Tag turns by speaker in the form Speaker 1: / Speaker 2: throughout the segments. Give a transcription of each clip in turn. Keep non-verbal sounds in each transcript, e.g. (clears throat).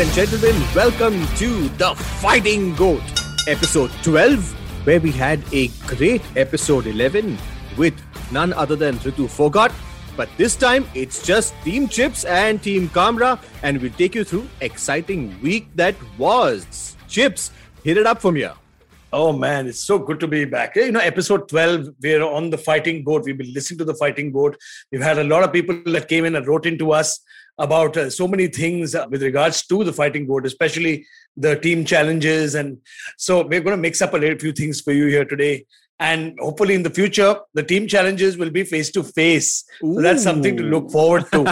Speaker 1: and gentlemen, welcome to The Fighting Goat, episode 12, where we had a great episode 11 with none other than Ritu Phogat. But this time, it's just Team Chips and Team Kamra, and we'll take you through exciting week that was. Chips, hit it up from here.
Speaker 2: Oh man, it's so good to be back. You know, episode 12, we're on the fighting goat. We've been listening to the fighting goat. We've had a lot of people that came in and wrote into us about uh, so many things uh, with regards to the fighting goat, especially the team challenges. And so we're going to mix up a little few things for you here today. And hopefully in the future, the team challenges will be face to face. So that's something to look forward to.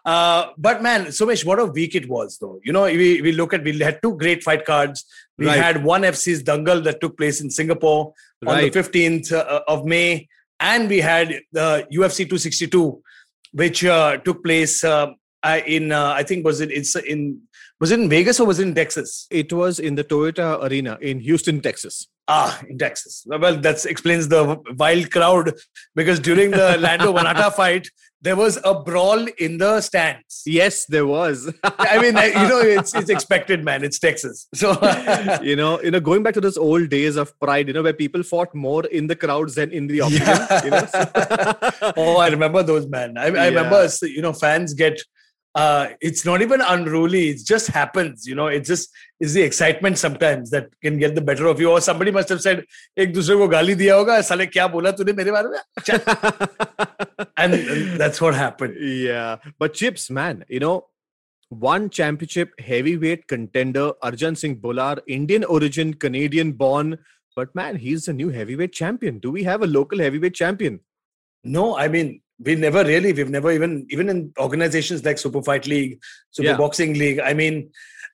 Speaker 2: (laughs) uh, but man, Somesh, what a week it was, though. You know, we, we look at, we had two great fight cards. We right. had one FC's Dangal that took place in Singapore right. on the 15th uh, of May. And we had the UFC 262, which uh, took place uh, in uh, I think was it it's in was it in Vegas or was it in Texas?
Speaker 1: It was in the Toyota Arena in Houston, Texas.
Speaker 2: Ah, in Texas. Well, that explains the wild crowd because during the (laughs) Lando Vannata fight, there was a brawl in the stands.
Speaker 1: Yes, there was.
Speaker 2: I mean, you know, (laughs) it's it's expected, man. It's Texas, so (laughs)
Speaker 1: you know, you know, going back to those old days of pride, you know, where people fought more in the crowds than in the octagon. Yeah. You know?
Speaker 2: oh, I remember those, man. I, I yeah. remember, you know, fans get uh, it's not even unruly. It just happens. You know, it just is the excitement sometimes that can get the better of you. Or somebody must have said, "Ek दूसरे को गाली दिया होगा kya bola? बोला तूने (laughs) and that's what happened.
Speaker 1: Yeah, but chips, man. You know, one championship heavyweight contender Arjan Singh Bhullar, Indian origin, Canadian born. But man, he's the new heavyweight champion. Do we have a local heavyweight champion?
Speaker 2: No, I mean we never really we've never even even in organizations like super fight league super yeah. boxing league i mean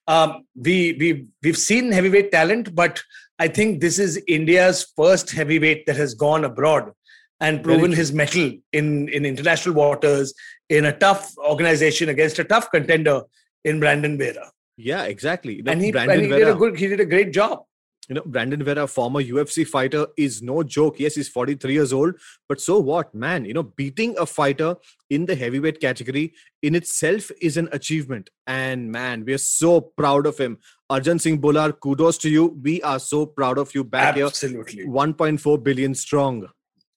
Speaker 2: um, we we we've seen heavyweight talent but i think this is india's first heavyweight that has gone abroad and proven his mettle in in international waters in a tough organization against a tough contender in brandon vera.
Speaker 1: Yeah exactly.
Speaker 2: And he, and he did a good he did a great job
Speaker 1: you know, Brandon Vera, former UFC fighter, is no joke. Yes, he's 43 years old, but so what, man? You know, beating a fighter in the heavyweight category in itself is an achievement. And man, we are so proud of him. Arjan Singh Bhullar, kudos to you. We are so proud of you back
Speaker 2: Absolutely.
Speaker 1: here. 1.4 billion strong.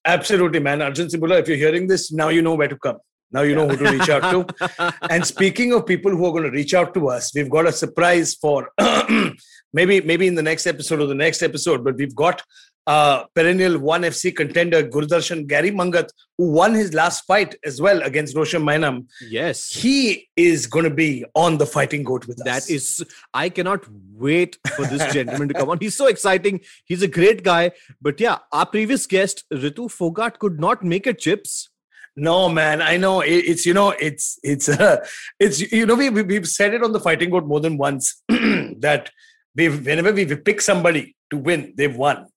Speaker 2: Absolutely, man. Arjan Singh Bhullar, if you're hearing this, now you know where to come. Now you know who to reach out to. (laughs) and speaking of people who are going to reach out to us, we've got a surprise for (clears throat) maybe maybe in the next episode or the next episode, but we've got uh, perennial one FC contender Gurdarshan Gary Mangat, who won his last fight as well against Roshan Mainam.
Speaker 1: Yes,
Speaker 2: he is going to be on the fighting goat with
Speaker 1: that us. That is, I cannot wait for this (laughs) gentleman to come on. He's so exciting. He's a great guy. But yeah, our previous guest Ritu Phogat could not make it. Chips.
Speaker 2: No, man, I know it's you know it's it's uh, (laughs) it's you know we we've said it on the fighting goat more than once (clears throat) that we whenever we pick somebody to win, they've won,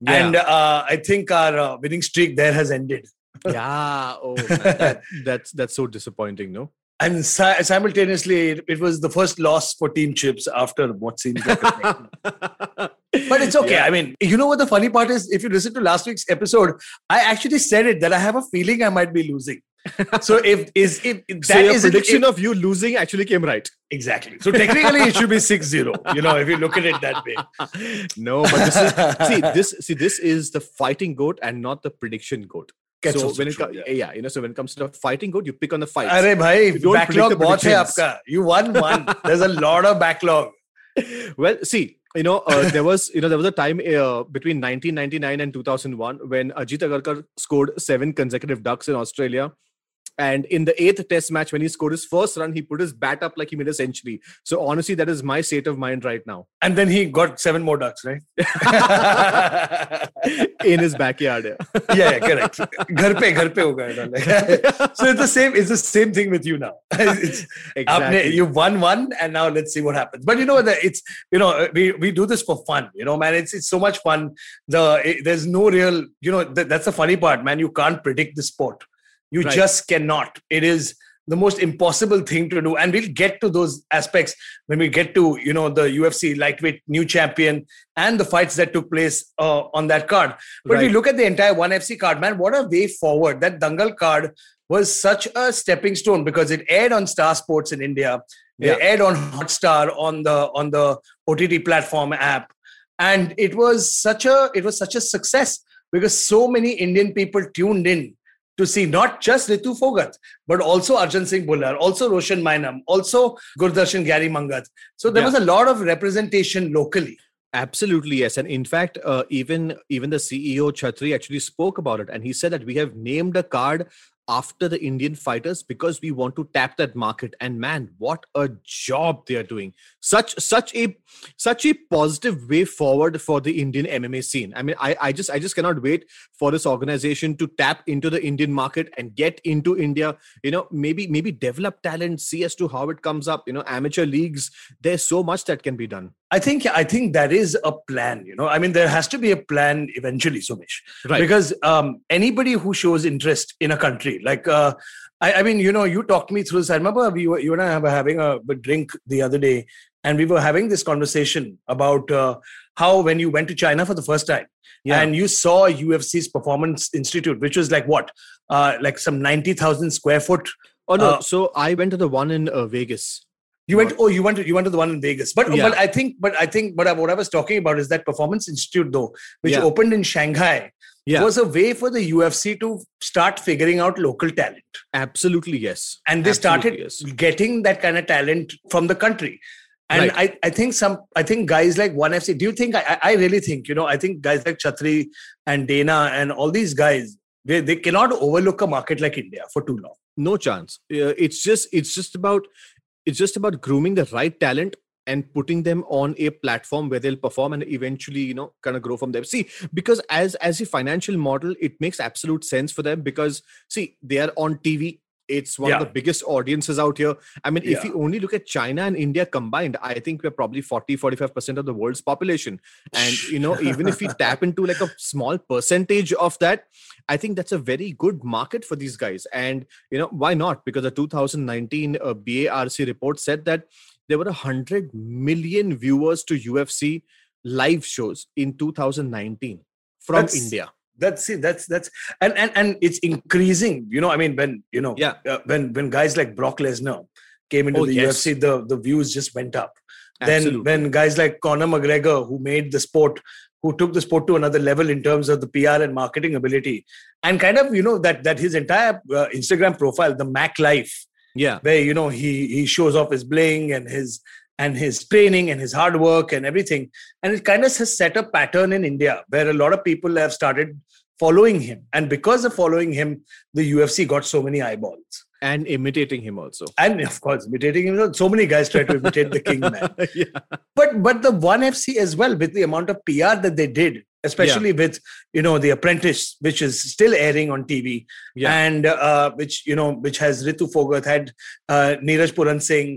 Speaker 2: yeah. and uh, I think our uh, winning streak there has ended. (laughs)
Speaker 1: yeah, oh, man, that, that's that's so disappointing, no?
Speaker 2: And si- simultaneously it, it, was the first loss for team chips after what seems like A (laughs) but it's okay. Yeah. i mean you know what the funny part is? If you listen to last week's episode i actually said it that i have a feeling i might be losing so if is if,
Speaker 1: if (laughs) so that is prediction it, of you losing actually came right.
Speaker 2: Exactly. So technically it should be 6-0 you know if you look at it that way. (laughs)
Speaker 1: No but this is see (laughs) this see this is the fighting goat and not the prediction goat. So when it comes yeah. yeah. you know so when it comes to the fighting goat you pick on the fight
Speaker 2: Arey bhai backlog bahut hai aapka you won one. There's a lot of backlog.
Speaker 1: Well see you know, uh, there was you know there was a time uh, between 1999 and 2001 when Ajit Agarkar scored seven consecutive ducks in Australia and in the eighth test match, when he scored his first run, he put his bat up like he made a century. So honestly, that is my state of mind right now.
Speaker 2: And then he got seven more ducks, right? (laughs)
Speaker 1: in his backyard. (laughs)
Speaker 2: Yeah, yeah, correct. Ghar pe, ghar pe hoga. (laughs) so it's the same. It's the same thing with you now. It's, exactly. you won one, and now let's see what happens. But you know that it's you know uh, we we do this for fun. You know, man, it's it's so much fun. The it, there's no real you know th- that's the funny part, man. You can't predict the sport you right. just cannot. It is the most impossible thing to do and we'll get to those aspects when we get to you know the ufc lightweight new champion and the fights that took place uh, on that card but right. we look at the entire 1fc card man what a way forward that dangal card was such a stepping stone because it aired on star sports in india yeah. aired on Hotstar on the on the OTT platform app, and it was such a it was such a success because so many Indian people tuned in to see not just Ritu Phogat, but also Arjan Singh Bhullar, also Roshan Mainam, also Gurdarshan Gary Mangat. So there yeah. was a lot of representation locally.
Speaker 1: Absolutely yes, and in fact, uh, even even the CEO Chatri actually spoke about it, and he said that we have named a card after the Indian fighters because we want to tap that market. And man, what a job they are doing! Such such a such a positive way forward for the Indian MMA scene. I mean, I I just I just cannot wait for this organization to tap into the Indian market and get into India. You know, maybe maybe develop talent, see as to how it comes up. You know, amateur leagues. There's so much that can be done.
Speaker 2: I think I think that is a plan. You know, I mean, there has to be a plan eventually, Somesh.
Speaker 1: Right.
Speaker 2: Because um, anybody who shows interest in a country, like uh, I, I, mean, you know, you talked me through this. I remember we were, you and I were having a, a drink the other day, and we were having this conversation about uh, how when you went to China for the first time, yeah. and you saw UFC's Performance Institute, which was like what, uh, like some ninety thousand square foot.
Speaker 1: Oh no! Uh, so I went to the one in uh, Vegas.
Speaker 2: You went. Oh, you went. To, you went to the one in Vegas. But yeah. but I think. But I think. But what I was talking about is that Performance Institute, though, which yeah. opened in Shanghai, yeah. was a way for the UFC to start figuring out local talent.
Speaker 1: Absolutely yes.
Speaker 2: And they
Speaker 1: Absolutely
Speaker 2: started yes. getting that kind of talent from the country. And right. I, I think some I think guys like One FC. Do you think I, I really think you know I think guys like Chatri and Dana and all these guys they, they cannot overlook a market like India for too long.
Speaker 1: No chance. It's just it's just about it's just about grooming the right talent and putting them on a platform where they'll perform and eventually you know kind of grow from there. See because as as a financial model it makes absolute sense for them because see they are on tv it's one yeah. of the biggest audiences out here. I mean yeah. if you only look at china and india combined i think we're probably 40 45% of the world's population. And you know even if we (laughs) tap into like a small percentage of that i think that's a very good market for these guys. And you know why not? Because the 2019 uh, barc report said that there were 100 million viewers to ufc live shows in 2019 from that's, india
Speaker 2: that's it that's that's and and and it's increasing you know i mean when you know
Speaker 1: yeah
Speaker 2: uh, when when guys like brock lesnar came into oh, the yes. ufc the the views just went up Absolutely. then when guys like conor mcgregor who made the sport who took the sport to another level in terms of the pr and marketing ability and kind of you know that that his entire uh, instagram profile the mac life
Speaker 1: yeah
Speaker 2: where you know he he shows off his bling and his and his training and his hard work and everything. And it kind of has set a pattern in India where a lot of people have started following him. And because of following him, the UFC got so many eyeballs.
Speaker 1: And imitating him also.
Speaker 2: And of course, imitating him. So many guys try to imitate the king man. (laughs) yeah. But but the one FC as well, with the amount of PR that they did, especially yeah. with you know the apprentice which is still airing on tv yeah. and uh, which you know which has ritu phogat had uh, neeraj puran singh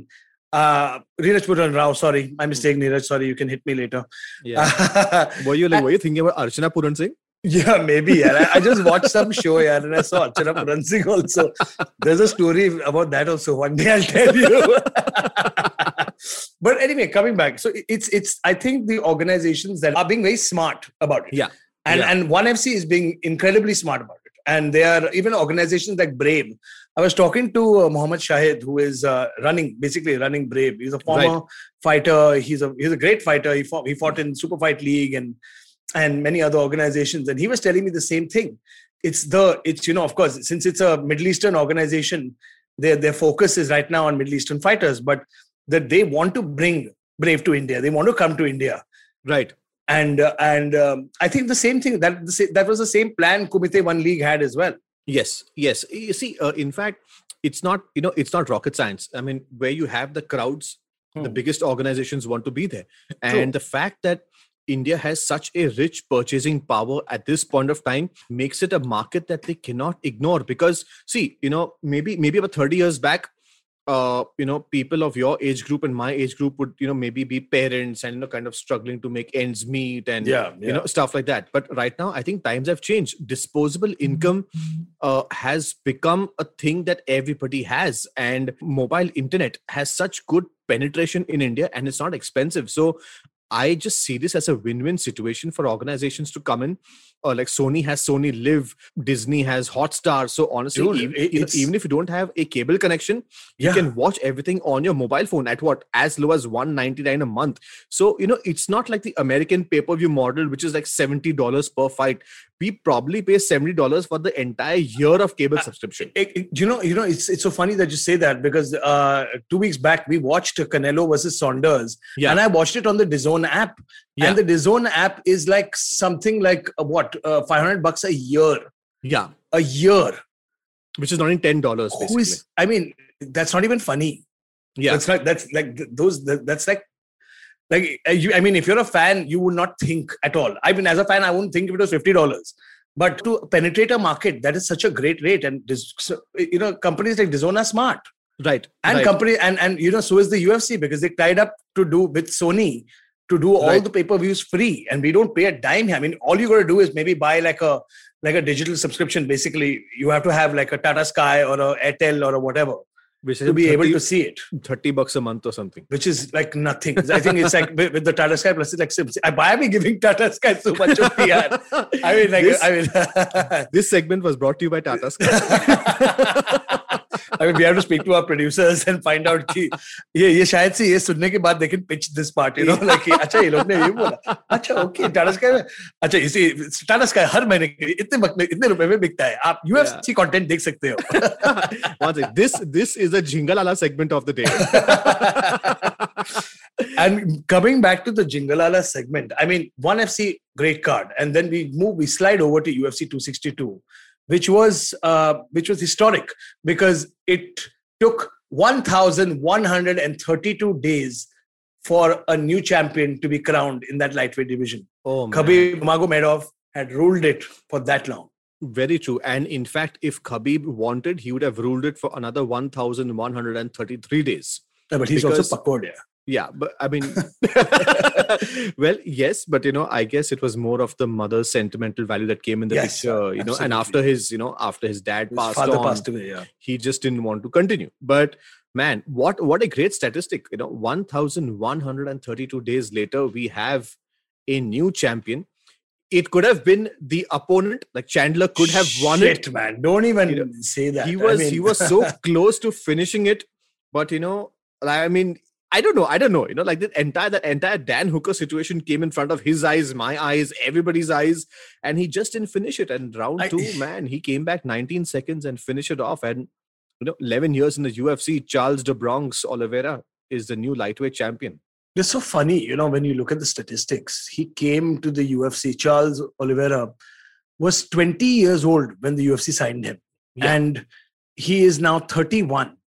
Speaker 2: uh, Neeraj Puran Rao, sorry, my mistake, Neeraj. Sorry, you can hit me later.
Speaker 1: Yeah. (laughs) were you like, were you thinking about Archana Puran Singh?
Speaker 2: Yeah, maybe. Yeah. I, I just watched some show, yeah, and I saw Archana Puran Singh also. There's a story about that also. One day I'll tell you. (laughs) but anyway, coming back. So it's it's. I think the organizations that are being very smart about it.
Speaker 1: Yeah.
Speaker 2: And
Speaker 1: yeah.
Speaker 2: and One FC is being incredibly smart about it. And there are even organizations like Brave I was talking to uh, Mohammed Shahid, who is uh, running, basically running Brave. He's a former right. fighter. He's a he's a great fighter. He fought, he fought in Super Fight League and and many other organizations. And he was telling me the same thing. It's the it's you know of course since it's a Middle Eastern organization, their their focus is right now on Middle Eastern fighters, but that they want to bring Brave to India. They want to come to India.
Speaker 1: Right
Speaker 2: and uh, and um, I think the same thing that that was the same plan Kumite One League had as well.
Speaker 1: Yes, yes. You see, uh, in fact, it's not you know it's not rocket science. I mean, where you have the crowds, hmm. the biggest organizations want to be there, and True. the fact that India has such a rich purchasing power at this point of time makes it a market that they cannot ignore. Because see, you know, maybe maybe about thirty years back, uh, you know, people of your age group and my age group would, you know, maybe be parents and, you know, kind of struggling to make ends meet and,
Speaker 2: yeah, yeah.
Speaker 1: you know, stuff like that. But right now, I think times have changed. Disposable income uh, has become a thing that everybody has. And mobile internet has such good penetration in India and it's not expensive. So I just see this as a win win situation for organizations to come in uh, like Sony has Sony Live, Disney has Hotstar. So honestly,
Speaker 2: Dude,
Speaker 1: even,
Speaker 2: it-
Speaker 1: you know,
Speaker 2: it's-
Speaker 1: even if you don't have a cable connection, you can watch everything on your mobile phone at what as low as 199 a month. So you know, it's not like the American pay-per-view model, which is like $70 per fight. We probably pay $70 for the entire year of cable subscription.
Speaker 2: It- it- you know, you know, it's it's so funny that you say that because uh, two weeks back we watched Canelo versus Saunders,
Speaker 1: Yeah.
Speaker 2: and I watched it on the DAZN app,
Speaker 1: Yeah.
Speaker 2: and the DAZN app is like something like uh, what uh, five hundred bucks a year,
Speaker 1: Yeah.
Speaker 2: a year.
Speaker 1: Which is not in $10 basically.
Speaker 2: Who is? I mean, that's not even funny.
Speaker 1: yeah.
Speaker 2: That's not. That's like those. That's like. Like uh, you, I mean, if you're a fan, you would not think at all. I mean, as a fan, I wouldn't think if it was fifty dollars. But to penetrate a market, that is such a great rate, and this, so, you know, companies like DAZN are smart.
Speaker 1: right.
Speaker 2: and
Speaker 1: right.
Speaker 2: company and and you know so is the UFC because they tied up to do with Sony to do all
Speaker 1: Right.
Speaker 2: the pay-per-views free and we don't pay a dime here. I mean all you got to do is maybe buy like a like a digital subscription basically you have to have like a Tata Sky or a Airtel or a whatever
Speaker 1: which is
Speaker 2: to be able to see it
Speaker 1: 30 bucks a month or something.
Speaker 2: which is like nothing I think it's like with, with the Tata Sky plus it's like why are we giving Tata Sky so much of PR I mean like
Speaker 1: this,
Speaker 2: I mean (laughs)
Speaker 1: this segment was brought to you by Tata Sky. (laughs)
Speaker 2: I mean, we have to speak to our producers and find out कि ये ये शायद से ये सुनने के बाद they can pitch this part, you know, like कि, अच्छा ये लोग ने ये बोला, अच्छा okay, टाटा स्काई में, अच्छा इसी टाटा स्काई हर महीने के लिए इतने वक्त में इतने रुपए में बिकता है, आप UFC कंटेंट देख सकते हो.
Speaker 1: One (laughs) second. This this is a Jingalala segment of the day. (laughs)
Speaker 2: and coming back to the Jingalala segment, I mean, one FC great card, and then we move, we slide over to UFC 262, which was uh, which was historic because it took 1,132 days for a new champion to be crowned in that lightweight division.
Speaker 1: Oh, man.
Speaker 2: Khabib Magomedov had ruled it for that long.
Speaker 1: Very true. And in fact, if Khabib wanted, he would have ruled it for another 1,133 days.
Speaker 2: No, but he's
Speaker 1: Because-
Speaker 2: also pakod, yeah.
Speaker 1: But I mean, (laughs) (laughs) well, yes, but you know, I guess it was more of the mother's sentimental value that came in the
Speaker 2: Yes,
Speaker 1: picture, you know, and after his, you know, after his dad
Speaker 2: His
Speaker 1: passed on,
Speaker 2: passed away, yeah.
Speaker 1: he just didn't want to continue. But man, what what a great statistic! You know, one thousand one hundred and thirty-two days later, we have a new champion. It could have been the opponent, like Chandler could have won it.
Speaker 2: Man. Don't even
Speaker 1: You know,
Speaker 2: say that.
Speaker 1: He
Speaker 2: I
Speaker 1: was
Speaker 2: mean-
Speaker 1: he was so (laughs) close to finishing it, but you know, I mean, I don't know, I don't know. You know, like the entire that entire Dan Hooker situation came in front of his eyes, my eyes, everybody's eyes, and he just didn't finish it. And round
Speaker 2: I-
Speaker 1: two, (laughs) man, he came back 19 seconds and finished it off. And you know, 11 years in the UFC, Charles do Bronx Oliveira is the new lightweight champion.
Speaker 2: It's so funny, you know, when you look at the statistics. He came to the UFC. Charles Oliveira was 20 years old when the UFC signed him,
Speaker 1: Yeah.
Speaker 2: and he is now 31.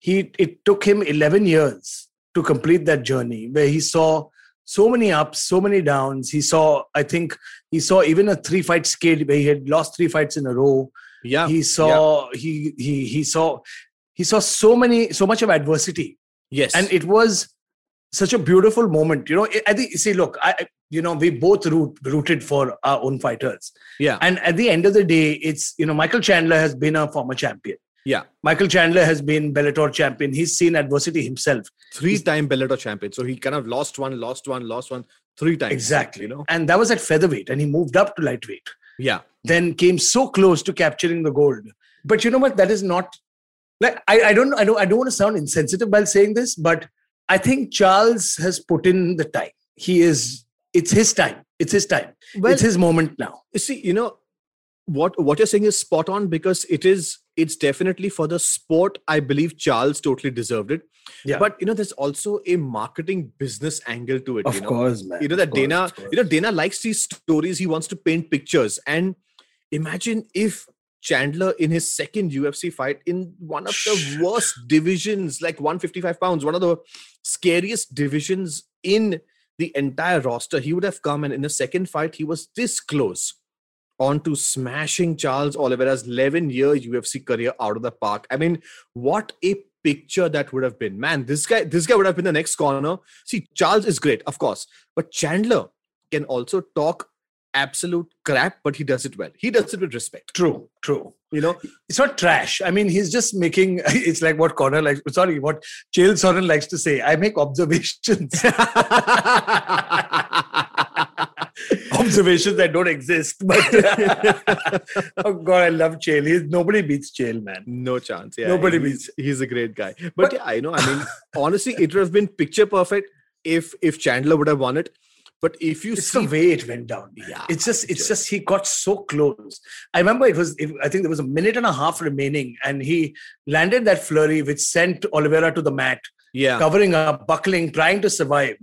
Speaker 2: He it took him 11 years to complete that journey, where he saw so many ups, so many downs. He saw, I think, he saw even a three fight skid where he had lost three fights in a row.
Speaker 1: Yeah,
Speaker 2: he saw he he he saw he saw so many so much of adversity.
Speaker 1: Yes,
Speaker 2: and it was such a beautiful moment you know. I think see look i I- you know we both root, rooted for our own fighters.
Speaker 1: Yeah,
Speaker 2: and at the end of the day it's you know michael chandler has been a former champion
Speaker 1: yeah,
Speaker 2: michael chandler has been bellator champion he's seen adversity himself
Speaker 1: three-time Bellator champion. So he kind of lost one, lost one, lost one, three times.
Speaker 2: exactly
Speaker 1: You know,
Speaker 2: and that was at featherweight and he moved up to lightweight
Speaker 1: yeah,
Speaker 2: then came so close to capturing the gold. But you know what? That is not like I, I don't I don't I don't want to sound insensitive while saying this, but I think Charles has put in the time. He is it's his time. It's his time.
Speaker 1: well,
Speaker 2: it's his moment now.
Speaker 1: you see you know what what you're saying is spot on because it is it's definitely for the sport i believe charles totally deserved it.
Speaker 2: Yeah.
Speaker 1: but you know there's also a marketing business angle to it you know?
Speaker 2: course, man.
Speaker 1: you know that dana you know dana likes these stories. He wants to paint pictures. And imagine if chandler in his second ufc fight in one of the worst divisions like 155 pounds one of the scariest divisions in the entire roster he would have come and in the second fight he was this close on to smashing Charles Oliveira's 11 year UFC career out of the park. I mean, what a picture that would have been. Man, this guy, this guy would have been the next corner. See, Charles is great, of course, but Chandler can also talk absolute crap, but he does it well. He does it with respect.
Speaker 2: True, true.
Speaker 1: You know,
Speaker 2: It's not trash. I mean, he's just making. (laughs) It's like what Conor likes. Sorry, what Chael Sonnen likes to say. I make observations. (laughs) observations that don't exist. But (laughs) oh god, I love Chael. He's, nobody beats Chael, man.
Speaker 1: No chance. Yeah,
Speaker 2: Nobody
Speaker 1: he's, he's a great guy. But,
Speaker 2: But-
Speaker 1: yeah, I know. I mean, honestly, it would have been picture perfect if if Chandler would have won it. But if you
Speaker 2: It's
Speaker 1: see,
Speaker 2: the way it went down. man.
Speaker 1: Yeah,
Speaker 2: it's just, it's
Speaker 1: just-
Speaker 2: just he got so close. I remember it was, I think there was a minute and a half remaining, and he landed that flurry, which sent Oliveira to the mat.
Speaker 1: yeah,
Speaker 2: covering up, buckling, trying to survive.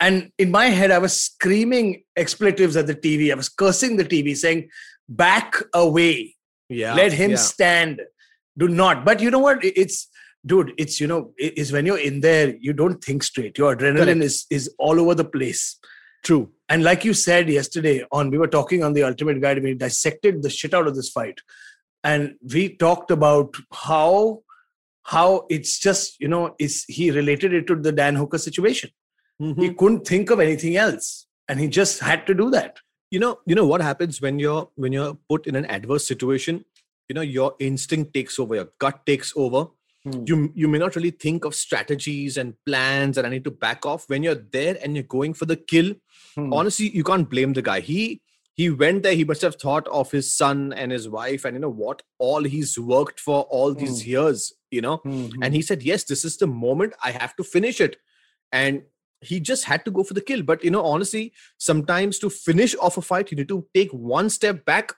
Speaker 2: And in my head, I was screaming expletives at the TV. I was cursing the TV, saying, back away,
Speaker 1: yeah,
Speaker 2: let him
Speaker 1: yeah.
Speaker 2: stand. Do not. But you know what? It's, dude, it's, you know, it- it's when you're in there, you don't think straight. Your adrenaline
Speaker 1: Correct.
Speaker 2: is, is all over the place.
Speaker 1: True.
Speaker 2: And like you said yesterday on, we were talking on the Ultimate Guide, we dissected the shit out of this fight. And we talked about how how it's just, you know, is he related it to the Dan Hooker situation.
Speaker 1: Mhm.
Speaker 2: He couldn't think of anything else. And he just had to do that.
Speaker 1: you know you know what happens when you're when you're put in an adverse situation you know your instinct takes over your gut takes over you you may not really think of strategies and plans and i need to back off when you're there and you're going for the kill
Speaker 2: Hmm.
Speaker 1: honestly you can't blame the guy he he went there he must have thought of his son and his wife and you know what all he's worked for all these
Speaker 2: Hmm.
Speaker 1: years you know
Speaker 2: Mhm.
Speaker 1: and he said yes this is the moment i have to finish it and he just had to go for the kill but you know honestly sometimes to finish off a fight you need to take one step back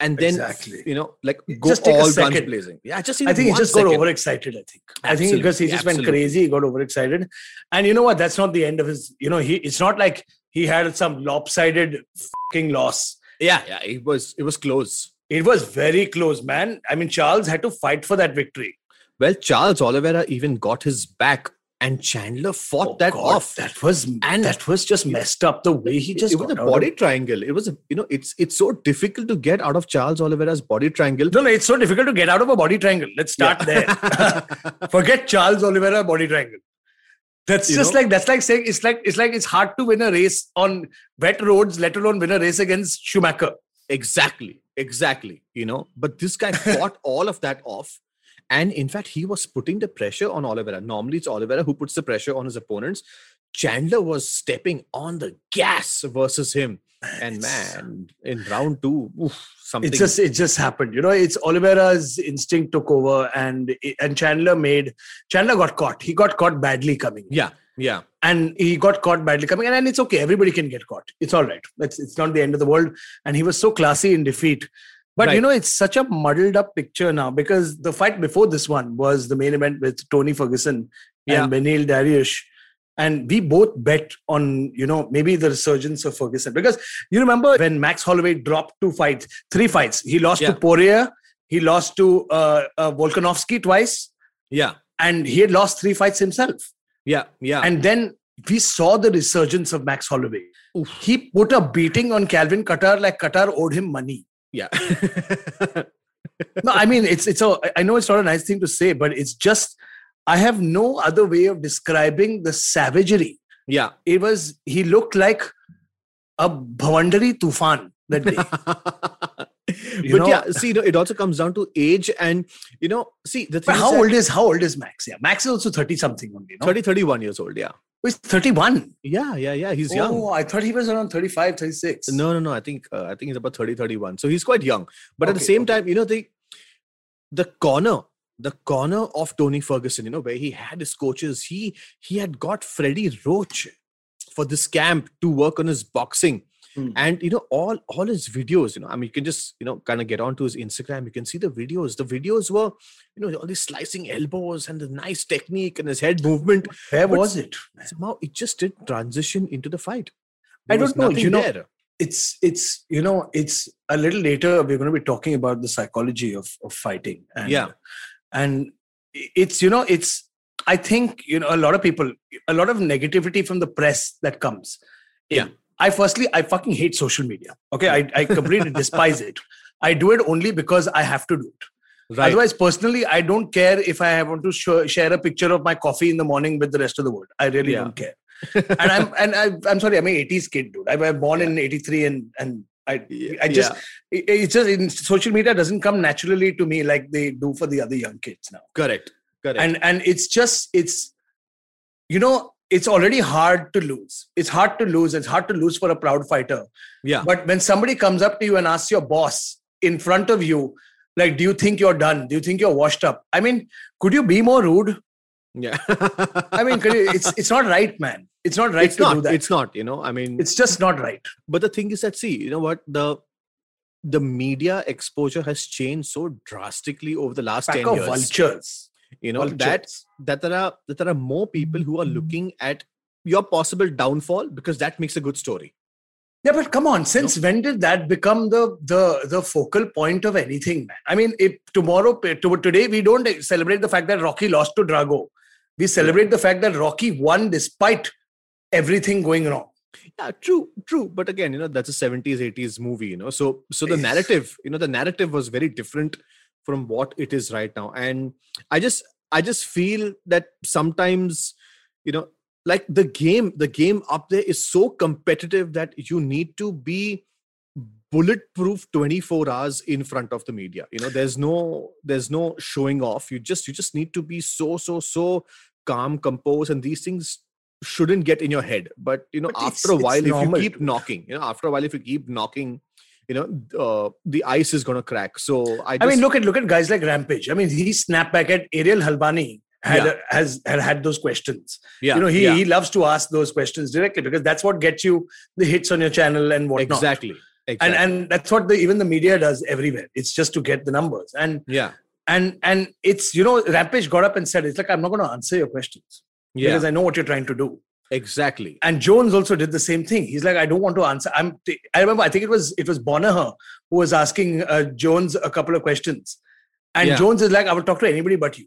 Speaker 1: and then
Speaker 2: Exactly.
Speaker 1: you know like go
Speaker 2: Just take a
Speaker 1: all guns
Speaker 2: second.
Speaker 1: blazing yeah I just
Speaker 2: I think he just got overexcited. I think. I think because he just went crazy, he got overexcited. And you know what? That's not the end of his. You know, he. It's not like he had some lopsided fucking loss.
Speaker 1: yeah yeah it was it was close
Speaker 2: It was very close, man. I mean, Charles had to fight for that victory.
Speaker 1: well charles oliveira even got his back and chandler fought
Speaker 2: Oh,
Speaker 1: that
Speaker 2: God,
Speaker 1: off
Speaker 2: That was
Speaker 1: And-
Speaker 2: that was just messed up. The way he just
Speaker 1: it was a
Speaker 2: out of-
Speaker 1: body triangle it was a you know it's it's so difficult to get out of charles oliveira's body triangle
Speaker 2: No, no, it's so difficult to get out of a body triangle. Let's start
Speaker 1: Yeah.
Speaker 2: there. (laughs) Forget Charles Oliveira body triangle. That's
Speaker 1: You
Speaker 2: just
Speaker 1: know?
Speaker 2: like that's like saying it's like it's like it's hard to win a race on wet roads, let alone win a race against Schumacher.
Speaker 1: Exactly, exactly. You know, but this guy (laughs) fought all of that off. And in fact, he was putting the pressure on Oliveira. Normally, it's Oliveira who puts the pressure on his opponents. Chandler was stepping on the gas versus him. And man, in round two, oof, something.
Speaker 2: It just it just happened. You know, it's Oliveira's instinct took over, and and Chandler made Chandler got caught. He got caught badly coming.
Speaker 1: yeah, yeah.
Speaker 2: and he got caught badly coming and, and it's okay everybody can get caught it's all right it's, it's not the end of the world and he was so classy in defeat but you know it's such a muddled up picture now because the fight before this one was the main event with tony ferguson
Speaker 1: Yeah.
Speaker 2: and beneil dariush and we both bet on you know maybe the resurgence of ferguson because you remember when max holloway dropped two fights three fights he lost
Speaker 1: Yeah.
Speaker 2: to poirier he lost to uh, uh, volkanovski twice
Speaker 1: Yeah,
Speaker 2: and he had lost three fights himself
Speaker 1: yeah, yeah.
Speaker 2: and then we saw the resurgence of Max Holloway.
Speaker 1: Oof.
Speaker 2: He put a beating on Calvin Kattar like Kattar owed him money.
Speaker 1: Yeah. (laughs)
Speaker 2: No, I mean it's it's a I know it's not a nice thing to say, but it's just I have no other way of describing the savagery.
Speaker 1: yeah.
Speaker 2: It was he looked like a Bhavandari Tufan that day. (laughs)
Speaker 1: but
Speaker 2: know-
Speaker 1: yeah, see, you know, it also comes down to age and you know, see the thing
Speaker 2: But how old is how old is Max? Yeah, Max is also 30 something only. No?
Speaker 1: 30, 31 years old. Yeah,
Speaker 2: He's 31.
Speaker 1: yeah, yeah, yeah. He's young.
Speaker 2: Oh, I thought he was around 35, 36.
Speaker 1: No, no, no. I think uh, I think he's about 30, 31. So he's quite young. But at the same
Speaker 2: okay.
Speaker 1: time, you know, the the corner, the corner of Tony Ferguson, you know, where he had his coaches, he he had got Freddie Roach for this camp to work on his boxing.
Speaker 2: Hmm.
Speaker 1: And you know, all all his videos, you know, I mean, you can just, you know, kind of get onto his Instagram. You can see the videos. The videos were, you know, all these slicing elbows and the nice technique and his head movement.
Speaker 2: Where
Speaker 1: But-
Speaker 2: was it?
Speaker 1: Somehow it just did transition into the fight.
Speaker 2: I
Speaker 1: There was
Speaker 2: don't know, you know,
Speaker 1: there.
Speaker 2: it's it's you know it's a little later we're going to be talking about the psychology of of fighting and
Speaker 1: Yeah.
Speaker 2: and it's you know it's i think you know a lot of people a lot of negativity from the press that comes.
Speaker 1: Yeah.
Speaker 2: I firstly i fucking hate social media. Okay i, I completely (laughs) despise it. I do it only because i have to do it.
Speaker 1: Right.
Speaker 2: otherwise personally i don't care if i want to show, share a picture of my coffee in the morning with the rest of the world. I really
Speaker 1: Yeah.
Speaker 2: don't care. And i'm and I, i'm sorry i'm an 80s kid dude. I was born in 83 and and i
Speaker 1: Yeah,
Speaker 2: I just
Speaker 1: yeah,
Speaker 2: it- it's just in social media doesn't come naturally to me like they do for the other young kids now.
Speaker 1: Correct correct.
Speaker 2: And and it's just it's you know it's already hard to lose. It's hard to lose. It's hard to lose for a proud fighter.
Speaker 1: Yeah.
Speaker 2: But when somebody comes up to you and asks your boss in front of you, like, do you think you're done? Do you think you're washed up? I mean, could you be more rude?
Speaker 1: Yeah.
Speaker 2: I mean, could you, it's it's not right, man. It's not right
Speaker 1: it's
Speaker 2: to
Speaker 1: not.
Speaker 2: do that.
Speaker 1: It's not. You know. I mean,
Speaker 2: it's just not right.
Speaker 1: but the thing is that see, you know what the the media exposure has changed so drastically over the last
Speaker 2: Pack
Speaker 1: ten
Speaker 2: of
Speaker 1: years.
Speaker 2: vultures.
Speaker 1: You know that
Speaker 2: Vultures.
Speaker 1: that there are that there are more people who are mm-hmm. looking at your possible downfall because that makes a good story.
Speaker 2: Yeah, but come on. Since when did that become the the the focal point of anything, man? I mean, if tomorrow, to, today, we don't celebrate the fact that Rocky lost to Drago. We celebrate the fact that Rocky won despite everything going wrong.
Speaker 1: Yeah, true, true. But again, you know, that's a 70s, 80s movie, you know. So so the narrative, you know, the narrative was very different from what it is right now. And I just I just feel that sometimes, you know, like the game, the game up there is so competitive that you need to be bulletproof 24 hours in front of the media. You know there's no there's no showing off. You just you just need to be so so so calm composed and these things shouldn't get in your head. But you know
Speaker 2: But
Speaker 1: after a while if you keep knocking you know after a while if you keep knocking you know uh, the ice is going to crack so i
Speaker 2: I mean, look at look at guys like Rampage. I mean, he snapped back at Ariel Helwani had
Speaker 1: Yeah.
Speaker 2: has had had those questions.
Speaker 1: yeah
Speaker 2: you know, he
Speaker 1: yeah,
Speaker 2: he loves to ask those questions directly because that's what gets you the hits on your channel and whatnot.
Speaker 1: exactly exactly
Speaker 2: And and that's what the even the media does everywhere. It's just to get the numbers. And
Speaker 1: yeah
Speaker 2: and and it's you know Rampage got up and said it's like I'm not going to answer your questions
Speaker 1: yeah
Speaker 2: because I know what you're trying to do.
Speaker 1: Exactly
Speaker 2: And Jones also did the same thing. He's like I don't want to answer. I'm t- I remember I think it was it was Bonner who was asking uh, Jones a couple of questions, and
Speaker 1: Yeah.
Speaker 2: Jones is like I will talk to anybody but you.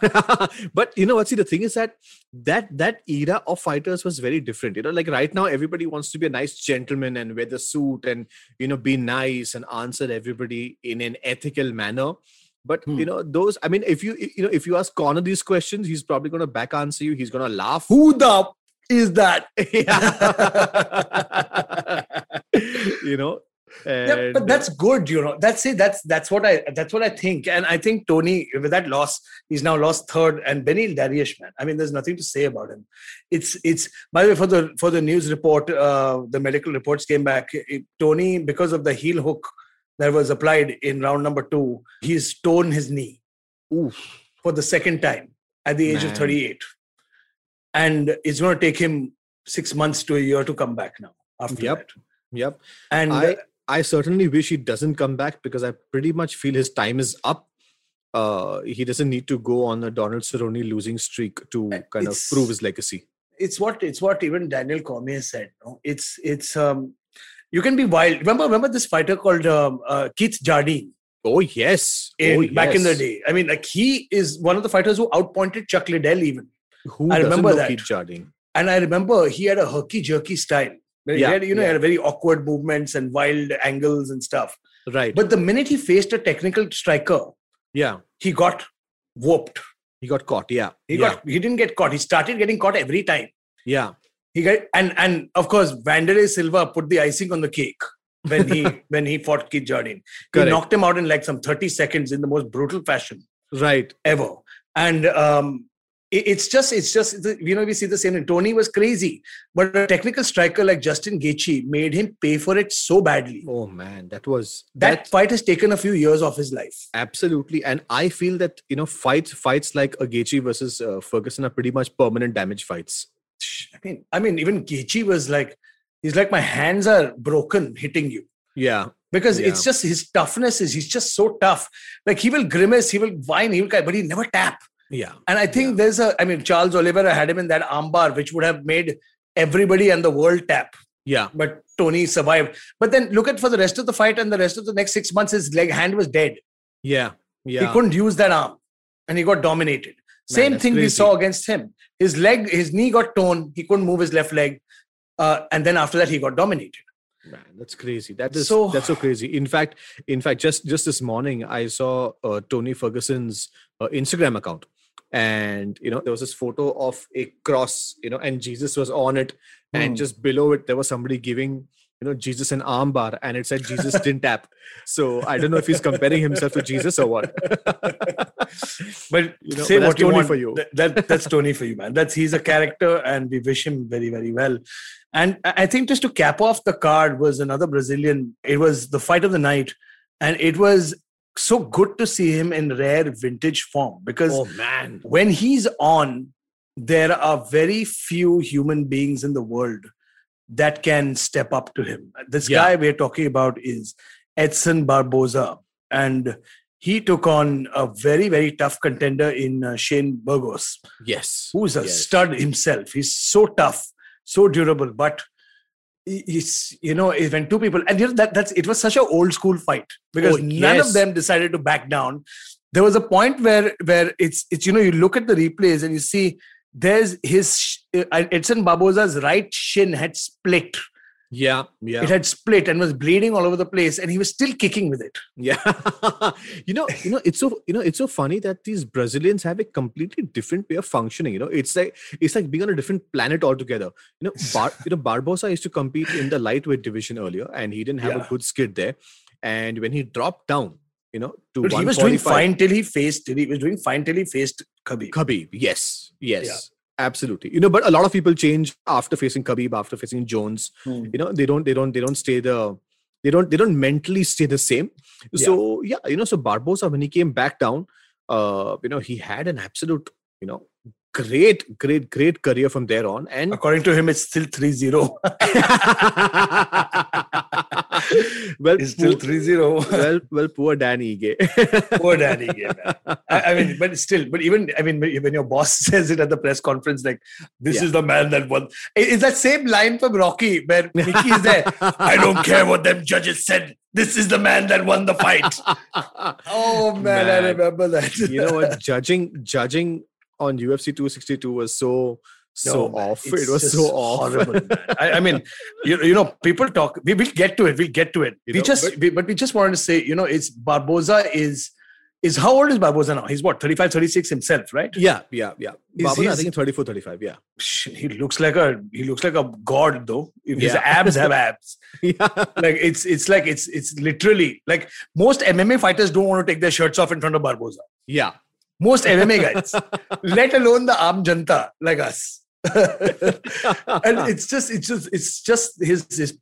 Speaker 2: (laughs)
Speaker 1: but you know what see the thing is that that that era of fighters was very different you know like right now everybody wants to be a nice gentleman and wear the suit and you know be nice and answer everybody in an ethical manner but
Speaker 2: Hmm.
Speaker 1: you know those i mean if you you know if you ask conor these questions he's probably going to back answer you he's going to laugh
Speaker 2: Who the is that? (laughs) (laughs)
Speaker 1: You know
Speaker 2: yeah, but that's good, you know. That's it. That's that's what I that's what I think. And I think Tony, with that loss, he's now lost third. And Beneil Dariush, man. I mean, there's nothing to say about him. It's it's by the way, for the for the news report, uh, the medical reports came back. It- Tony, because of the heel hook that was applied in round number two, he's torn his knee
Speaker 1: oof,
Speaker 2: for the second time at the age of 38. And it's going to take him six months to a year to come back now after
Speaker 1: Yep.
Speaker 2: that.
Speaker 1: yep
Speaker 2: And
Speaker 1: I I certainly wish he doesn't come back because I pretty much feel his time is up. Uh, he doesn't need to go on a Donald Cerrone losing streak to
Speaker 2: Uh,
Speaker 1: kind of prove his legacy.
Speaker 2: it's what it's what even Daniel Cormier said. No? It's it's um you can be wild. Remember remember this fighter called um, uh, Keith Jardine
Speaker 1: Oh yes,
Speaker 2: in,
Speaker 1: oh,
Speaker 2: back in the day. I mean, like he is one of the fighters who outpointed Chuck Liddell even.
Speaker 1: Who
Speaker 2: I remember that.
Speaker 1: Keith Jardine?
Speaker 2: And I remember he had a herky jerky style. Where
Speaker 1: Yeah,
Speaker 2: he had, you know, he
Speaker 1: yeah.
Speaker 2: had very awkward movements and wild angles and stuff.
Speaker 1: Right.
Speaker 2: But the minute he faced a technical striker,
Speaker 1: yeah,
Speaker 2: he got whooped.
Speaker 1: he got caught. Yeah.
Speaker 2: He
Speaker 1: yeah.
Speaker 2: got he didn't get caught. He started getting caught every time.
Speaker 1: yeah.
Speaker 2: He got and and of course Wanderlei Silva put the icing on the cake when he (laughs) when he fought Keith Jardine. He
Speaker 1: Correct.
Speaker 2: knocked him out in like some 30 seconds in the most brutal fashion
Speaker 1: Right.
Speaker 2: ever. And um it- it's just it's just you know we see the same thing. Tony was crazy, but a technical striker like Justin Gaethje made him pay for it so badly.
Speaker 1: Oh man, that was
Speaker 2: That fight has taken a few years off his life.
Speaker 1: absolutely. And I feel that you know fights fights like a Gaethje versus uh, Ferguson are pretty much permanent damage fights.
Speaker 2: I mean, I mean, even Gaethje was like, he's like, my hands are broken hitting you.
Speaker 1: Yeah.
Speaker 2: because
Speaker 1: Yeah.
Speaker 2: it's just his toughness is he's just so tough. Like he will grimace, he will whine, he will cry, but he never tap.
Speaker 1: Yeah.
Speaker 2: And I think there's a, I mean, Charles Oliveira had him in that armbar, which would have made everybody and the world tap.
Speaker 1: Yeah.
Speaker 2: But Tony survived. But then look at for the rest of the fight and the rest of the next six months, his leg hand was dead.
Speaker 1: Yeah. Yeah.
Speaker 2: He couldn't use that arm, and he got dominated.
Speaker 1: Man,
Speaker 2: Same
Speaker 1: that's
Speaker 2: thing we saw against him. His leg, his knee got torn. He couldn't move his left leg, uh, and then after that, he got dominated.
Speaker 1: Man, that's crazy. That is
Speaker 2: So-
Speaker 1: that's so crazy. In fact, in fact, just just this morning, I saw uh, Tony Ferguson's uh, Instagram account, and you know there was this photo of a cross, you know, and Jesus was on it, and
Speaker 2: Hmm.
Speaker 1: just below it there was somebody giving you know Jesus an armbar, and it said Jesus didn't tap. So I don't know if he's comparing himself to Jesus or what. (laughs)
Speaker 2: but
Speaker 1: You know,
Speaker 2: say
Speaker 1: but that's
Speaker 2: what you
Speaker 1: Tony
Speaker 2: want
Speaker 1: for you.
Speaker 2: That, that- that's Tony for you, man. That's he's a character, and we wish him very, very well. And I I think just to cap off the card was another Brazilian. It was the fight of the night, and it was so good to see him in rare vintage form because
Speaker 1: oh man.
Speaker 2: when he's on, there are very few human beings in the world that can step up to him. This
Speaker 1: Yeah.
Speaker 2: guy we're talking about is Edson Barboza, and he took on a very, very tough contender in uh, Shane Burgos,
Speaker 1: Yes.
Speaker 2: who's a
Speaker 1: Yes.
Speaker 2: stud himself. He's so tough, so durable, but he's you know when two people and you know that that's it was such an old school fight because
Speaker 1: Oh,
Speaker 2: none
Speaker 1: yes.
Speaker 2: of them decided to back down there was a point where where it's it's you know you look at the replays and you see there's his uh, Edson Barboza's right shin had split
Speaker 1: Yeah. Yeah.
Speaker 2: it had split and was bleeding all over the place and he was still kicking with it
Speaker 1: Yeah, (laughs) you know, you know, it's so you know, it's so funny that these Brazilians have a completely different way of functioning. You know, it's like it's like being on a different planet altogether. You know, Bar, you know, Barboza used to compete in the lightweight division earlier, and he didn't have
Speaker 2: Yeah.
Speaker 1: a good skid there. And when he dropped down, you know, to
Speaker 2: Dude, he was doing fine till he faced he was doing fine till he faced Khabib
Speaker 1: Khabib, yes, yes, absolutely. You know, but a lot of people change after facing Khabib, after facing Jones.
Speaker 2: Hmm.
Speaker 1: You know, they don't, they don't, they don't stay the, they don't, they don't mentally stay the same.
Speaker 2: Yeah.
Speaker 1: So yeah, you know, so Barboza when he came back down, uh, you know, he had an absolute, you know, great, great, great career from there on, and
Speaker 2: according to him it's still 3-0 (laughs)
Speaker 1: well,
Speaker 2: it's still
Speaker 1: poor,
Speaker 2: 3-0
Speaker 1: well, well, poor Danny Ige. (laughs)
Speaker 2: Poor Danny Ige, man. I, I mean, but still, but even I mean, when your boss (laughs) says it at the press conference, like this
Speaker 1: Yeah.
Speaker 2: is the man that won. It- It's that same line from Rocky where Mickey is there. I don't care what them judges said. This is the man that won the fight. Oh man, I remember that.
Speaker 1: you know what? Judging, judging on UFC 262 was so so
Speaker 2: No,
Speaker 1: off. It was so off.
Speaker 2: horrible. (laughs) I, I mean, you, you know, people talk. We will get to it. We'll get to it.
Speaker 1: You
Speaker 2: we
Speaker 1: know,
Speaker 2: just,
Speaker 1: but-
Speaker 2: we, but we just wanted to say, you know, it's Barboza is is how old is Barboza now? He's what 35, 36 himself, right?
Speaker 1: Yeah, yeah, yeah.
Speaker 2: Is
Speaker 1: Barboza, I think 34, 35. Yeah.
Speaker 2: He looks like a he looks like a god though. If His
Speaker 1: Yeah.
Speaker 2: abs have (laughs) abs.
Speaker 1: Yeah.
Speaker 2: Like it's it's like it's it's literally like most MMA fighters don't want to take their shirts off in front of Barboza.
Speaker 1: Yeah.
Speaker 2: Most MMA guys, let alone the Aam Janta like us. (laughs) and it's just it's just it's just his his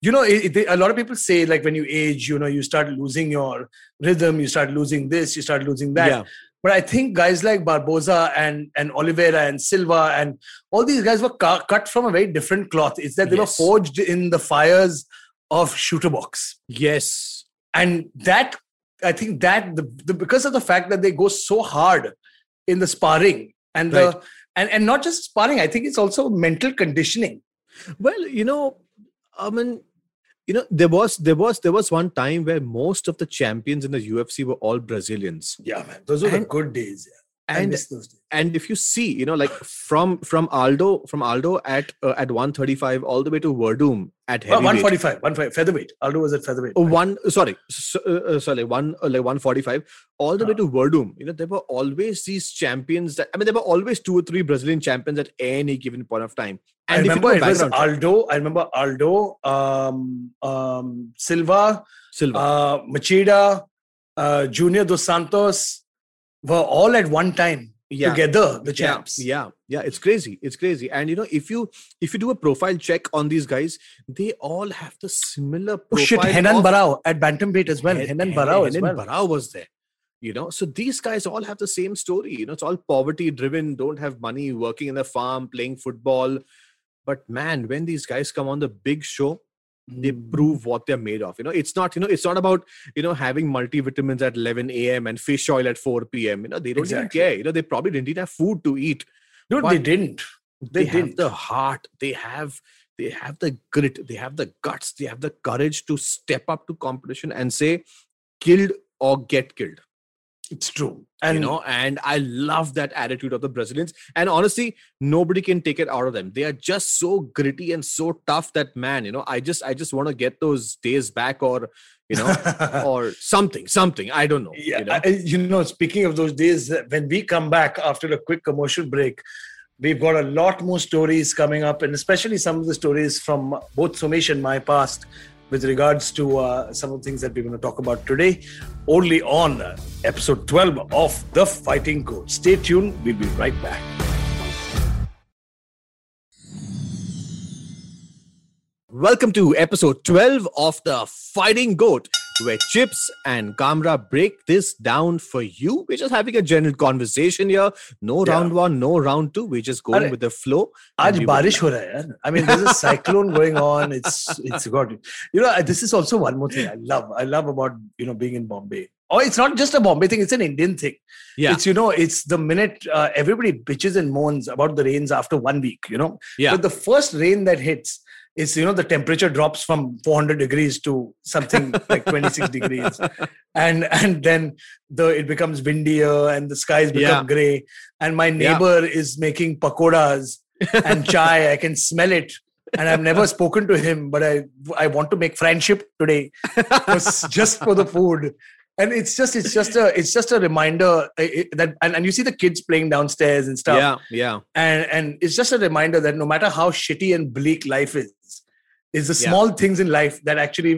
Speaker 2: you know it, it- a lot of people say like when you age you know you start losing your rhythm you start losing this you start losing that
Speaker 1: Yeah.
Speaker 2: but i think guys like barboza and and oliveira and silva and all these guys were cu- cut from a very different cloth it's that they
Speaker 1: Yes.
Speaker 2: were forged in the fires of chute boxe
Speaker 1: Yes.
Speaker 2: and that i think that the, the because of the fact that they go so hard in the sparring and the and, and not just sparring i think it's also mental conditioning
Speaker 1: Well, you know, I mean, you know, there was there was there was one time where most of the champions in the UFC were all Brazilians.
Speaker 2: yeah man those were the good days yeah. I
Speaker 1: And
Speaker 2: miss those days.
Speaker 1: and if you see, you know, like from from Aldo from Aldo at uh, at 135 all the way to Werdum at
Speaker 2: Well,
Speaker 1: heavyweight.
Speaker 2: 145 145 featherweight aldo was at featherweight
Speaker 1: Oh, one sorry so, uh, uh, sorry one uh, like 145 all the way
Speaker 2: Ah.
Speaker 1: to Werdum you know there were always these champions that I mean there were always two or three Brazilian champions at any given point of time
Speaker 2: I
Speaker 1: if you
Speaker 2: remember it was Aldo. I remember Aldo, um, um, Silva,
Speaker 1: Silva
Speaker 2: uh, Machida, uh, Junior Dos Santos were all at one time
Speaker 1: yeah
Speaker 2: together, the champs.
Speaker 1: yeah yeah it's crazy it's crazy and you know if you if you do a profile check on these guys they all have the similar
Speaker 2: Oh
Speaker 1: profile
Speaker 2: shit, Henan
Speaker 1: of-
Speaker 2: Barao at bantamweight as well.
Speaker 1: Hen-
Speaker 2: Henan
Speaker 1: Hen-
Speaker 2: Barao as
Speaker 1: Henan
Speaker 2: well.
Speaker 1: Barao was there. You know, so these guys all have the same story. You know, it's all poverty driven, don't have money, working in the farm, playing football. But man, when these guys come on the big show, they
Speaker 2: Mm.
Speaker 1: prove what they're made of. You know, it's not, you know, it's not about, you know, having multivitamins at 11 a.m. and fish oil at 4 p.m. You know, they don't
Speaker 2: Exactly.
Speaker 1: even care. You know, they probably didn't even have food to eat. But
Speaker 2: they didn't.
Speaker 1: They,
Speaker 2: They
Speaker 1: have
Speaker 2: didn't.
Speaker 1: the heart. They have they have the grit. They have the guts. They have the courage to step up to competition and say, killed or get killed
Speaker 2: It's true.
Speaker 1: and you know and i love that attitude of the brazilians and honestly nobody can take it out of them they are just so gritty and so tough that man you know i just i just want to get those days back or you know (laughs) or something something i don't know
Speaker 2: Yeah,
Speaker 1: you know?
Speaker 2: I- you know, speaking of those days, when we come back after a quick commercial break, we've got a lot more stories coming up, and especially some of the stories from both Somesh and my past with regards to uh, some of the things that we're going to talk about today, only on episode 12 of The Fighting Goat. Stay tuned, we'll be right back.
Speaker 1: Welcome to episode 12 of The Fighting Goat, where Chips and Kamra break this down for you. We're just having a general conversation here. No
Speaker 2: yeah.
Speaker 1: round one, no round two. We're just going with the flow.
Speaker 2: Aaj barish ho hai, I mean, there's a cyclone going on. It's it's got you know. This is also one more thing I love. I love about you know being in Bombay. Or it's not just a Bombay thing. It's an Indian thing.
Speaker 1: Yeah.
Speaker 2: It's you know. It's the minute uh, everybody bitches and moans about the rains after one week. You know.
Speaker 1: Yeah.
Speaker 2: But the first rain that hits is you know the temperature drops from 400 degrees to something (laughs) like 26 degrees, and and then the it becomes windier and the skies become
Speaker 1: Yeah.
Speaker 2: gray, and my
Speaker 1: Yeah.
Speaker 2: neighbor is making pakoras and (laughs) chai. I can smell it. And I've never spoken to him, but I I want to make friendship today just- for the food. And it's just it's just a it's just a reminder that and, and you see the kids playing downstairs and stuff
Speaker 1: Yeah, yeah.
Speaker 2: and and it's just a reminder that no matter how shitty and bleak life is is the
Speaker 1: Yeah.
Speaker 2: small things in life that actually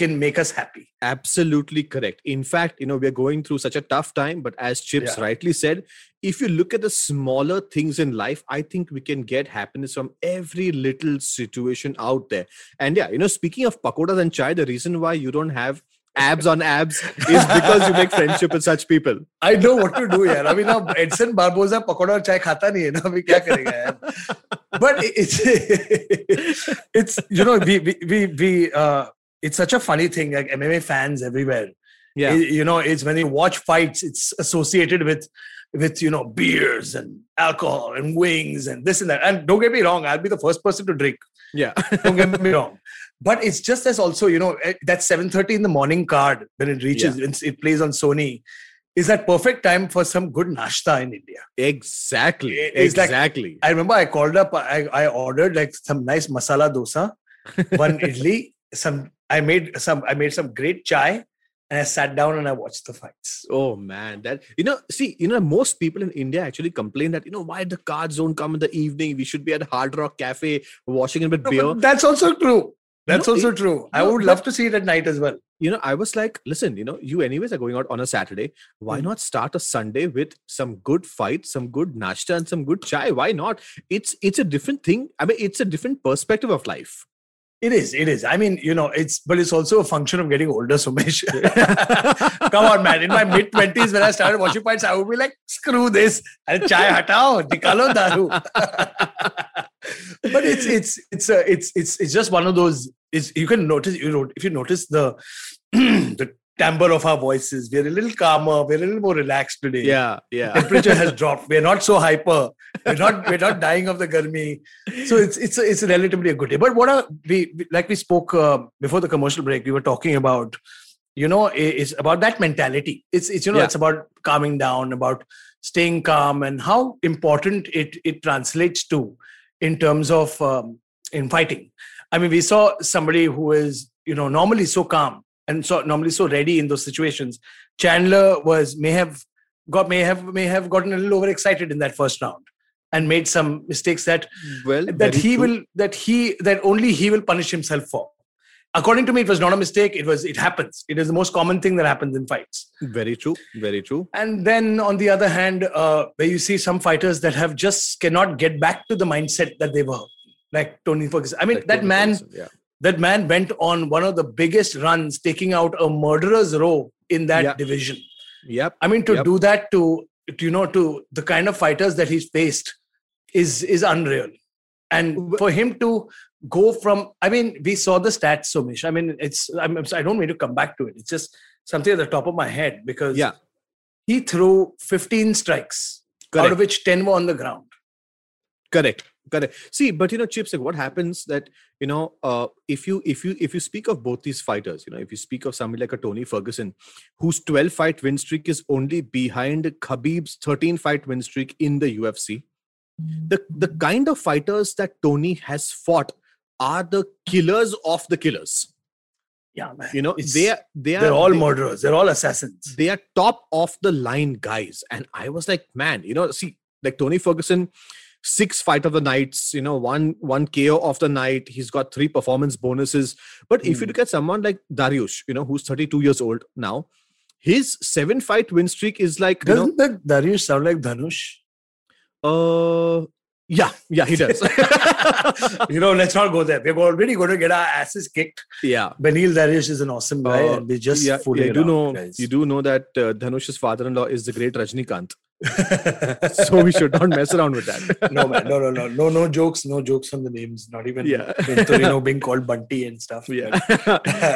Speaker 2: can make us happy
Speaker 1: Absolutely correct. In fact, you know, we're going through such a tough time, but as Chips
Speaker 2: Yeah.
Speaker 1: rightly said, if you look at the smaller things in life, I think we can get happiness from every little situation out there. And yeah, you know, speaking of pakodas and chai, the reason why you don't have abs on abs is because you make friendship with such people.
Speaker 2: I know what to do, yeah. I mean, now Edson Barboza pakoda chai khata nahi hai na, abhi kya karega yaar? But it's (laughs) it's you know we we we, we uh, it's such a funny thing like MMA fans everywhere.
Speaker 1: Yeah,
Speaker 2: it, you know it's when you watch fights, it's associated with with you know beers and alcohol and wings and this and that. And don't get me wrong, I'll be the first person to drink.
Speaker 1: Yeah,
Speaker 2: don't get me wrong. (laughs) but it's just as also you know eh, that 7.30 in the morning card when it reaches it's- it plays on sony is that perfect time for some good nashta in india
Speaker 1: exactly.
Speaker 2: It's like-
Speaker 1: exactly.
Speaker 2: i remember i called up i, I ordered like some nice masala dosa one (laughs) idli some i made some i made some great chai and i sat down and i watched the fights
Speaker 1: Oh man, that you know, see, you know, most people in India actually complain that you know why the cards don't come in the evening. We should be at Hard Rock Cafe washing it with
Speaker 2: No,
Speaker 1: beer.
Speaker 2: that's also true that's
Speaker 1: No,
Speaker 2: also
Speaker 1: it-
Speaker 2: true i
Speaker 1: no,
Speaker 2: would love to see it at night as well
Speaker 1: you know, I was like, listen, you know, you anyways are going out on a Saturday. Why
Speaker 2: Mm.
Speaker 1: not start a Sunday with some good fight, some good nashta, and some good chai? Why not? It's it's a different thing. I mean, it's a different perspective of life.
Speaker 2: It is. It is. I mean, you know, it's but it's also a function of getting older, Somesh. (laughs) Come on, man. In my mid twenties, when I started watching fights, I would be like, "Screw this! And chai hatao, nikalo daru." but it's it's it's it's it's it's just one of those. It's you can notice you know if you notice the (clears throat) the timbre of our voices, we're a little calmer, we're a little more relaxed today
Speaker 1: Yeah, yeah.
Speaker 2: temperature has dropped. We're not so hyper. We're not we're not dying of the garmi. So it's it's a, it's a relatively a good day. But what are we like we spoke uh, before the commercial break? We were talking about you know it's about that mentality. It's it's you know
Speaker 1: Yeah.
Speaker 2: it's about calming down, about staying calm, and how important it it translates to in terms of um, in fighting. I mean, we saw somebody who is you know normally so calm and so normally so ready in those situations. Chandler was may have got may have may have gotten a little overexcited in that first round and made some mistakes that
Speaker 1: Well,
Speaker 2: that he
Speaker 1: true.
Speaker 2: will that he that only he will punish himself for. According to me, it was not a mistake. It was it happens. It is the most common thing that happens in fights.
Speaker 1: Very true. Very true.
Speaker 2: And then on the other hand, uh, where you see some fighters that have just cannot get back to the mindset that they were, like Tony Ferguson. I mean, that
Speaker 1: Tony
Speaker 2: man
Speaker 1: Yeah.
Speaker 2: That man went on one of the biggest runs, taking out a murderer's row in that
Speaker 1: Yeah.
Speaker 2: division.
Speaker 1: Yep.
Speaker 2: I mean, to
Speaker 1: Yep.
Speaker 2: do that to, to you know to the kind of fighters that he's faced is is unreal, and for him to go from I mean, we saw the stats, Somesh. I mean, it's I'm, I don't mean to come back to it. It's just something at the top of my head because
Speaker 1: Yeah.
Speaker 2: he threw 15 strikes, out of which 10 were on the ground.
Speaker 1: correct correct see but you know chips like what happens that you know uh, if you if you if you speak of both these fighters you know if you speak of somebody like a tony ferguson whose 12 fight win streak is only behind khabib's 13 fight win streak in the ufc the the kind of fighters that tony has fought are the killers of the killers
Speaker 2: Yeah, man.
Speaker 1: you know
Speaker 2: It's-
Speaker 1: they are they are
Speaker 2: they're all
Speaker 1: they-
Speaker 2: murderers. They're all assassins.
Speaker 1: they are top of the line guys and i was like man you know see like tony ferguson six fight of the nights you know one one ko of the night he's got three performance bonuses but if you
Speaker 2: Hmm.
Speaker 1: look at someone like dariush you know who's 32 years old now his seven fight win streak is like you know,
Speaker 2: Doesn't that Dariush sound like Dhanush?
Speaker 1: uh yeah yeah he does (laughs)
Speaker 2: you know, let's not go there. We're already going to get our asses kicked.
Speaker 1: yeah
Speaker 2: Beneil Dariush is an awesome guy,
Speaker 1: Uh,
Speaker 2: and we just
Speaker 1: yeah, yeah, you do know
Speaker 2: guys.
Speaker 1: you do know that uh, Dhanush's father-in-law is the great Rajnikant so we should not mess around with that (laughs)
Speaker 2: no man, no, no, no, no, no jokes, no jokes on the names. Not even
Speaker 1: Yeah.
Speaker 2: Torino being called Bunty and stuff.
Speaker 1: yeah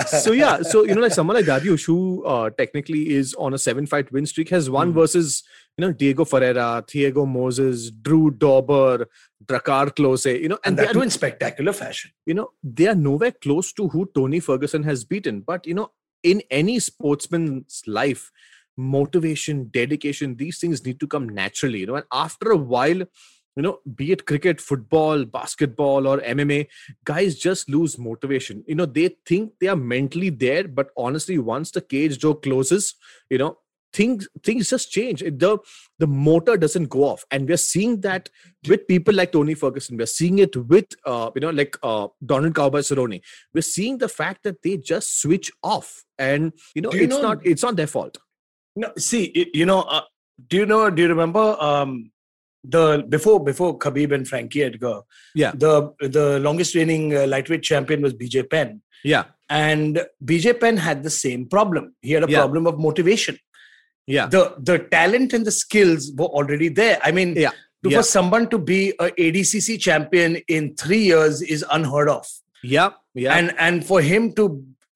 Speaker 1: so yeah so you know like someone like Dariush who uh, technically is on a seven fight win streak has won
Speaker 2: Hmm.
Speaker 1: versus you know Diego Ferreira Thiago Moisés Drew Dober Drakkar Klose you know
Speaker 2: and
Speaker 1: they
Speaker 2: that too in spectacular fashion.
Speaker 1: you know they are nowhere close to who Tony Ferguson has beaten but you know in any sportsman's life motivation dedication these things need to come naturally you know? And after a while you know be it cricket football basketball or mma guys just lose motivation. You know they think they are mentally there but honestly once the cage door closes you know things things just change. The the motor doesn't go off. And we're seeing that with people like tony ferguson. We're seeing it with uh, you know like uh, donald cowboy cerrone. We're seeing the fact that they just switch off. And you know
Speaker 2: you
Speaker 1: it's
Speaker 2: know-
Speaker 1: not it's not their fault
Speaker 2: No, see, you know, uh, do you know? Do you remember um, the before before Khabib and Frankie Edgar?
Speaker 1: Yeah.
Speaker 2: The the longest reigning uh, lightweight champion was BJ Penn,
Speaker 1: yeah
Speaker 2: and BJ Penn had the same problem. He had a
Speaker 1: Yeah.
Speaker 2: problem of motivation.
Speaker 1: yeah
Speaker 2: The the talent and the skills were already there. I mean,
Speaker 1: Yeah.
Speaker 2: to-
Speaker 1: Yeah.
Speaker 2: for someone to be a ADCC champion in three years is unheard of.
Speaker 1: yeah yeah
Speaker 2: and and for him to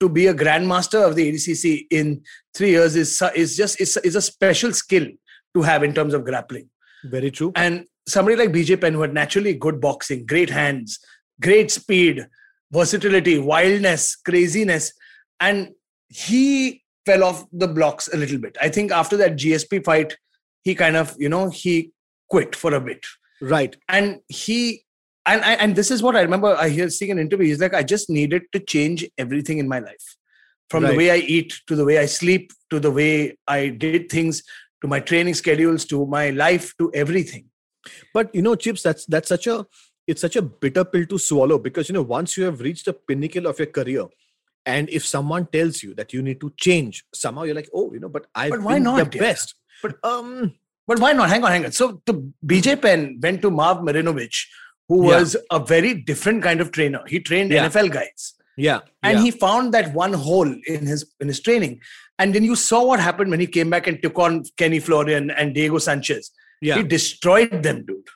Speaker 2: to be a grandmaster of the ADCC in three years is is just is, is a special skill to have in terms of grappling.
Speaker 1: very true
Speaker 2: And somebody like BJ Penn, who had naturally good boxing, great hands, great speed, versatility, wildness, craziness, and he fell off the blocks a little bit. I think after that GSP fight, he kind of you know he quit for a bit
Speaker 1: right
Speaker 2: and he and and and this is what I remember. I hear seeing an interview. He's like, I just needed to change everything in my life, from
Speaker 1: Right.
Speaker 2: the way I eat to the way I sleep to the way I did things to my training schedules to my life to everything.
Speaker 1: but you know chips that's that's such a it's such a bitter pill to swallow because you know once you have reached the pinnacle of your career and if someone tells you that you need to change somehow you're like oh you know but i've
Speaker 2: But why
Speaker 1: been
Speaker 2: not,
Speaker 1: the
Speaker 2: yeah?
Speaker 1: best
Speaker 2: But-
Speaker 1: um
Speaker 2: But why not? Hang on, hang on. So the BJ Penn went to Marv Marinovich, who
Speaker 1: Yeah.
Speaker 2: was a very different kind of trainer. He trained
Speaker 1: Yeah.
Speaker 2: NFL guys.
Speaker 1: yeah.
Speaker 2: And
Speaker 1: yeah,
Speaker 2: he found that one hole in his in his training. And then you saw what happened when he came back and took on kenny florian and diego sanchez.
Speaker 1: Yeah.
Speaker 2: He destroyed them dude.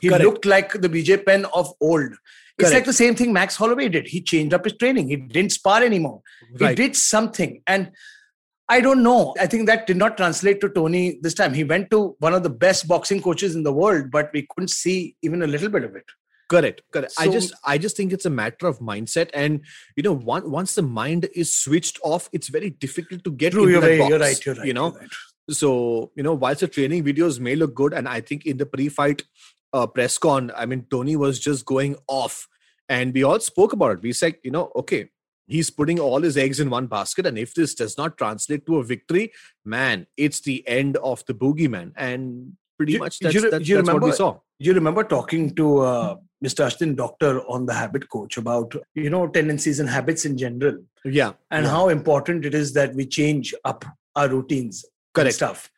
Speaker 2: He
Speaker 1: Correct.
Speaker 2: looked like the bj penn of old. It's like the same thing max holloway did. He changed up his training. He didn't spar anymore. He did something. And i don't know. I think that did not translate to tony this time. He went to one of the best boxing coaches in the world but we couldn't see even a little bit of it.
Speaker 1: Correct correct. I just i just think it's a matter of mindset and you know one, once the mind is switched off it's very difficult to get into
Speaker 2: you're, you're right you're right
Speaker 1: you know?
Speaker 2: right.
Speaker 1: so you know whilst the training videos may look good and i think in the pre-fight uh, press con i mean tony was just going off. And we all spoke about it. We said you know okay he's putting all his eggs in one basket and if this does not translate to a victory man it's the end of the boogeyman and pretty
Speaker 2: You-
Speaker 1: much
Speaker 2: you
Speaker 1: that's,
Speaker 2: re-
Speaker 1: that's,
Speaker 2: you
Speaker 1: that's what we
Speaker 2: remember-
Speaker 1: saw
Speaker 2: you remember talking to uh, Mr. Ashdin Doctor on the Habit Coach about you know tendencies and habits in general,
Speaker 1: yeah
Speaker 2: and
Speaker 1: yeah,
Speaker 2: how important it is that we change up our routines
Speaker 1: correct
Speaker 2: stuff,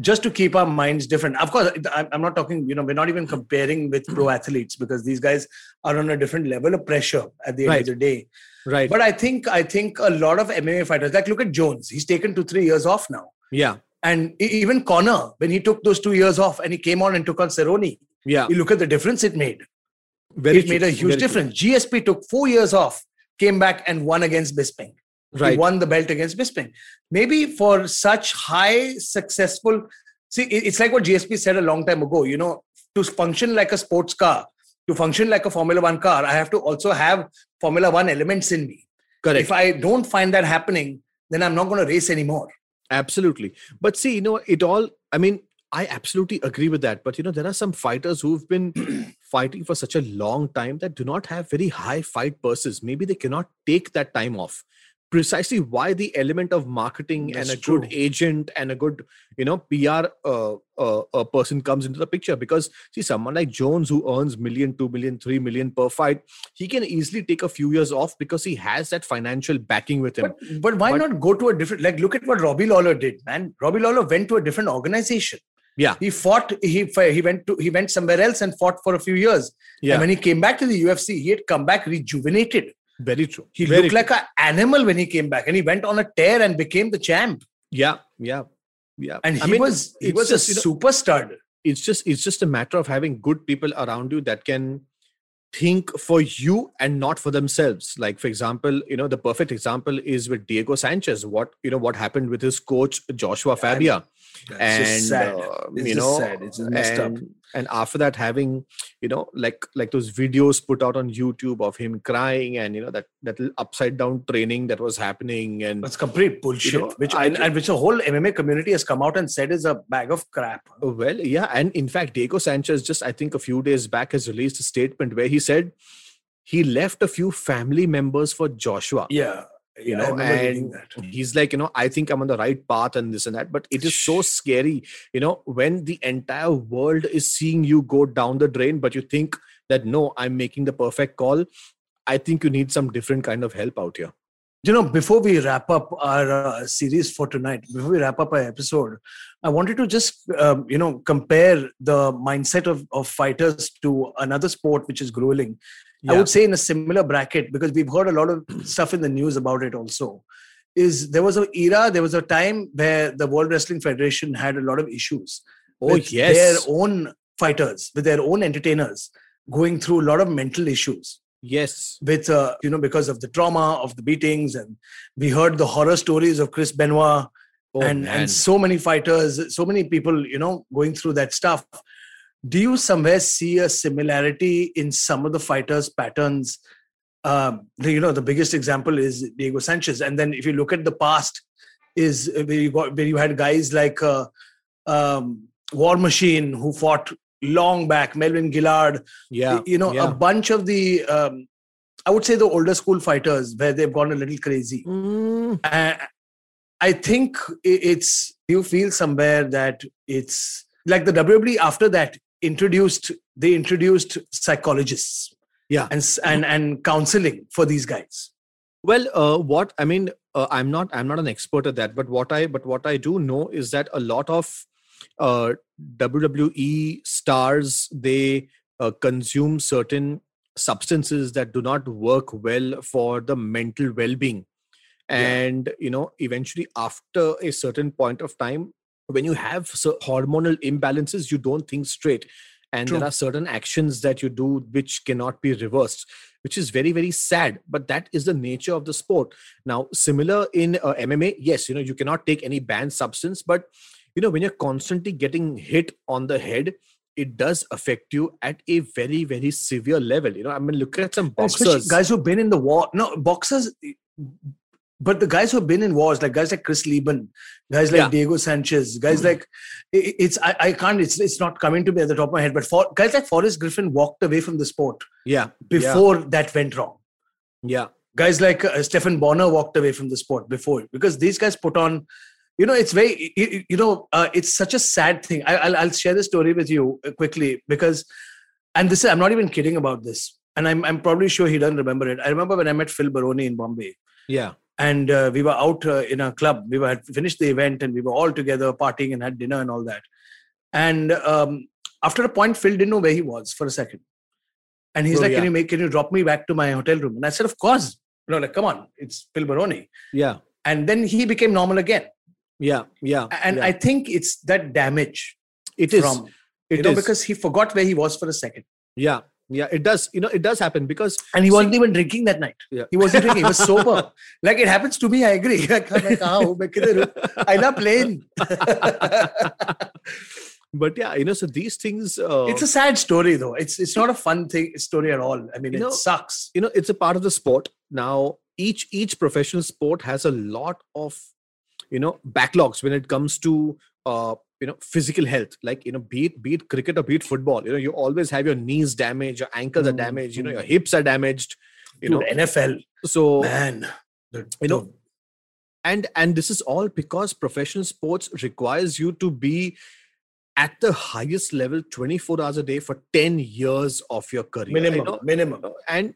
Speaker 2: just to keep our minds different. Of course, I'm I'm not talking. You know, we're not even comparing with pro athletes because these guys are on a different level of pressure at the end
Speaker 1: Right.
Speaker 2: of the day.
Speaker 1: Right
Speaker 2: But I think I think a lot of MMA fighters, like look at Jones, he's taken two three years off now.
Speaker 1: yeah
Speaker 2: And even Conor, when he took those two years off and he came on and took on Cerrone,
Speaker 1: yeah
Speaker 2: you look at the difference it made.
Speaker 1: very
Speaker 2: it made a huge
Speaker 1: very true.
Speaker 2: difference. GSP took four years off, came back and won against Bisping.
Speaker 1: Right.
Speaker 2: He won the belt against Bisping. Maybe for such high successful, see, it's like what GSP said a long time ago. You know, to function like a sports car, to function like a Formula One car, I have to also have Formula One elements in me.
Speaker 1: correct
Speaker 2: If I don't find that happening, then I'm not going to race anymore.
Speaker 1: Absolutely. But see, you know, it all, I mean, I absolutely agree with that. But, you know, there are some fighters who've been (clears throat) fighting for such a long time that do not have very high fight purses. Maybe they cannot take that time off. Precisely why the element of marketing
Speaker 2: That's
Speaker 1: and a
Speaker 2: true.
Speaker 1: good agent and a good you know pr uh, uh, a person comes into the picture because see someone like jones who earns million two million three million per fight he can easily take a few years off because he has that financial backing with him
Speaker 2: But, but why
Speaker 1: But-
Speaker 2: not go to a different? Like, look at what Robbie Lawler did, man. Robbie Lawler went to a different organization.
Speaker 1: Yeah.
Speaker 2: he fought. He he went to he went somewhere else and fought for a few years.
Speaker 1: yeah
Speaker 2: And when he came back to the UFC, he had come back rejuvenated.
Speaker 1: Very true
Speaker 2: He
Speaker 1: Very
Speaker 2: looked like an animal when he came back, and he went on a tear and became the champ.
Speaker 1: yeah yeah yeah
Speaker 2: And he
Speaker 1: I mean,
Speaker 2: was he was
Speaker 1: just,
Speaker 2: a
Speaker 1: you know,
Speaker 2: super stud.
Speaker 1: it's just it's just a matter of having good people around you that can think for you and not for themselves like for example you know the perfect example is with diego sanchez what you know what happened with his coach joshua
Speaker 2: Yeah, I mean,
Speaker 1: fabia
Speaker 2: It's
Speaker 1: and
Speaker 2: just sad.
Speaker 1: uh,
Speaker 2: It's
Speaker 1: you know
Speaker 2: sad. It's just messed up.
Speaker 1: And, after that having you know like like those videos put out on youtube of him crying and you know that that upside down training that was happening and
Speaker 2: That's complete bullshit.
Speaker 1: know,
Speaker 2: which
Speaker 1: I
Speaker 2: and, and which the whole MMA community has come out and said is a bag of crap.
Speaker 1: Well, yeah, and in fact, Diego Sanchez just I think a few days back has released a statement where he said he left a few family members for Joshua.
Speaker 2: Yeah,
Speaker 1: You know, and he's like, you know, I think I'm on the right path and this and that. But it is so scary, you know, when the entire world is seeing you go down the drain, but you think that no, I'm making the perfect call. I think you need some different kind of help out here.
Speaker 2: you know before we wrap up our uh, series for tonight before we wrap up our episode i wanted to just um, you know compare the mindset of, of fighters to another sport which is grueling i would say in a similar bracket because we've heard a lot of stuff in the news about it also is there was an era there was a time where the world wrestling federation had a lot of issues
Speaker 1: oh
Speaker 2: with
Speaker 1: yes,
Speaker 2: their own fighters with their own entertainers going through a lot of mental issues.
Speaker 1: Yes,
Speaker 2: with uh, you know because of the trauma of the beatings and we heard the horror stories of chris benoit
Speaker 1: oh,
Speaker 2: and
Speaker 1: man.
Speaker 2: and so many fighters so many people you know going through that stuff do you somewhere see a similarity in some of the fighters patterns? Um you know the biggest example is diego sanchez. And then if you look at the past is where you got where you had guys like uh, um war machine who fought long back melvin guillard.
Speaker 1: Yeah,
Speaker 2: you know
Speaker 1: yeah.
Speaker 2: a bunch of the um, i would say the older school fighters where they've gone a little crazy.
Speaker 1: Mm,
Speaker 2: i think it's you feel somewhere that it's like the wwe after that introduced they introduced psychologists.
Speaker 1: Yeah.
Speaker 2: and and and counseling for these guys.
Speaker 1: Well, uh, what I mean, uh, I'm not I'm not an expert at that, but what I but what I do know is that a lot of uh, WWE stars they uh, consume certain substances that do not work well for the mental well-being, and you know, eventually after a certain point of time, when you have so hormonal imbalances, you don't think straight. And
Speaker 2: True.
Speaker 1: there are certain actions that you do which cannot be reversed which is very very sad but that is the nature of the sport now similar in uh, mma yes you know you cannot take any banned substance but you know when you're constantly getting hit on the head it does affect you at a very very severe level you know i mean look at some
Speaker 2: especially
Speaker 1: boxers
Speaker 2: guys who've been in the war no boxers but the guys who've been in wars like guys like chris leben guys like
Speaker 1: Yeah.
Speaker 2: diego sanchez guys like it's I, I can't it's, it's not coming to me at the top of my head but for guys like forrest griffin walked away from the sport
Speaker 1: yeah.
Speaker 2: before that went wrong.
Speaker 1: Yeah.
Speaker 2: Guys like uh, stephan bonnar walked away from the sport before because these guys put on you know it's very you, you know uh, it's such a sad thing. I, I'll, I'll share the story with you uh, quickly because and this is, i'm not even kidding about this and I'm, I'm probably sure he doesn't remember it. I remember when i met phil baroni in bombay.
Speaker 1: Yeah
Speaker 2: and uh, we were out uh, in a club. We were had finished the event and we were all together partying and had dinner and all that. And um, after a point phil didn't know where he was for a second. And he's
Speaker 1: Oh,
Speaker 2: like can you make can you drop me back to my hotel room? And i said of course. You know like come on. It's phil baroni.
Speaker 1: Yeah.
Speaker 2: And then he became normal again.
Speaker 1: Yeah yeah
Speaker 2: and
Speaker 1: yeah.
Speaker 2: i think it's that damage
Speaker 1: it is.
Speaker 2: from
Speaker 1: it
Speaker 2: you know
Speaker 1: is.
Speaker 2: because he forgot where he was for a second.
Speaker 1: Yeah yeah it does. You know it does happen because
Speaker 2: and he wasn't see, even drinking that night.
Speaker 1: Yeah.
Speaker 2: he wasn't drinking. He was sober. (laughs) Like it happens to me i agree. (laughs) I love playing. (laughs)
Speaker 1: but yeah you know so these things uh,
Speaker 2: it's a sad story though. It's it's not a fun thing story at all. I mean it
Speaker 1: know,
Speaker 2: sucks.
Speaker 1: you know it's a part of the sport. Now each each professional sport has a lot of you know backlogs when it comes to uh, you know physical health like you know be it be it cricket or be it football you know you always have your knees damaged your ankles are
Speaker 2: Mm,
Speaker 1: damaged you know your hips are damaged you
Speaker 2: Dude,
Speaker 1: know
Speaker 2: NFL
Speaker 1: so
Speaker 2: man. The,
Speaker 1: You know, and and this is all because professional sports requires you to be at the highest level 24 hours a day for 10 years of your career
Speaker 2: minimum
Speaker 1: you know?
Speaker 2: minimum
Speaker 1: and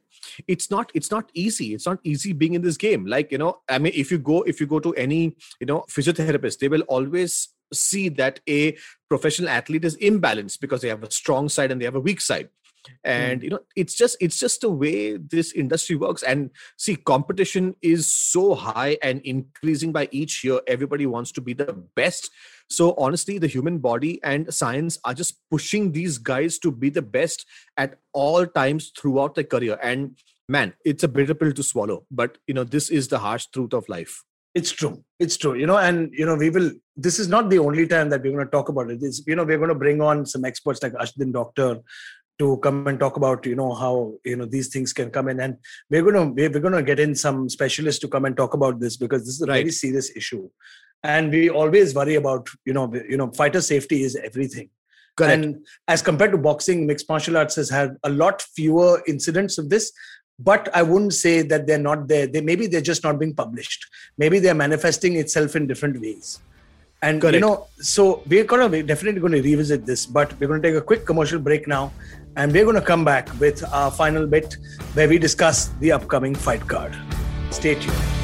Speaker 1: it's not it's not easy it's not easy being in this game like you know i mean if you go if you go to any you know physiotherapist they will always see that a professional athlete is imbalanced because they have a strong side and they have a weak side. And
Speaker 2: Hmm.
Speaker 1: you know it's just it's just the way this industry works. And see competition is so high and increasing by each year everybody wants to be the best. So honestly the human body and science are just pushing these guys to be the best at all times throughout their career. And man it's a bitter pill to swallow. But you know this is the harsh truth of life
Speaker 2: it's true. It's true. You know and you know we will this is not the only time that we're going to talk about it. It's, you know we're going to bring on some experts like ashdin doctor to come and talk about you know how you know these things can come in. And we're going to we're, going to get in some specialists to come and talk about this because this is a
Speaker 1: Right.
Speaker 2: very serious issue. And we always worry about you know you know fighter safety is everything.
Speaker 1: Correct.
Speaker 2: and as compared to boxing mixed martial arts has had a lot fewer incidents of this but i wouldn't say that they're not there. They maybe they're just not being published. Maybe they're manifesting itself in different ways. And you know so we're gonna we're definitely going to revisit this but we're going to take a quick commercial break now. And we're going to come back with our final bit where we discuss the upcoming fight card. Stay tuned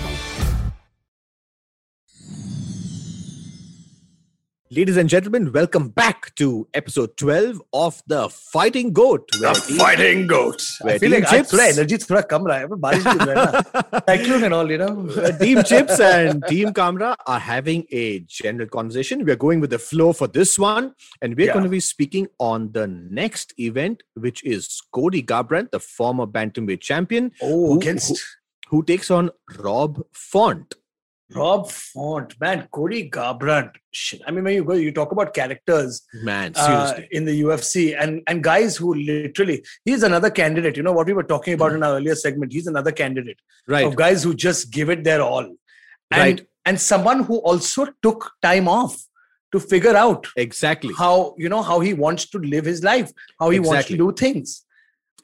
Speaker 1: Ladies and gentlemen, welcome back to episode 12 of The Fighting Goat. where
Speaker 2: the
Speaker 1: Team-
Speaker 2: fighting goat
Speaker 1: where
Speaker 2: i feel
Speaker 1: Team
Speaker 2: like आज
Speaker 1: Chips-
Speaker 2: थोड़ा energy थोड़ा कम रहा है पर बारिश भी हो रहा है ना cyclone and all you know
Speaker 1: Uh, Team Chips and Team Kamra are having a general conversation. We're going with the flow for this one, and we're
Speaker 2: Yeah.
Speaker 1: going to be speaking on the next event, which is Cody Garbrandt, the former bantamweight champion,
Speaker 2: oh
Speaker 1: Who-
Speaker 2: against
Speaker 1: who takes on Rob Font.
Speaker 2: Rob Font, man, Cody Garbrandt. Shit. I mean, when you go, you talk about characters
Speaker 1: Man,
Speaker 2: uh, in the UFC and and guys who literally, he's another candidate. You know what we were talking about in our earlier segment. He's another candidate
Speaker 1: right.
Speaker 2: of guys who just give it their all, and
Speaker 1: Right.
Speaker 2: and someone who also took time off to figure out
Speaker 1: Exactly.
Speaker 2: how you know how he wants to live his life, how he wants to do things.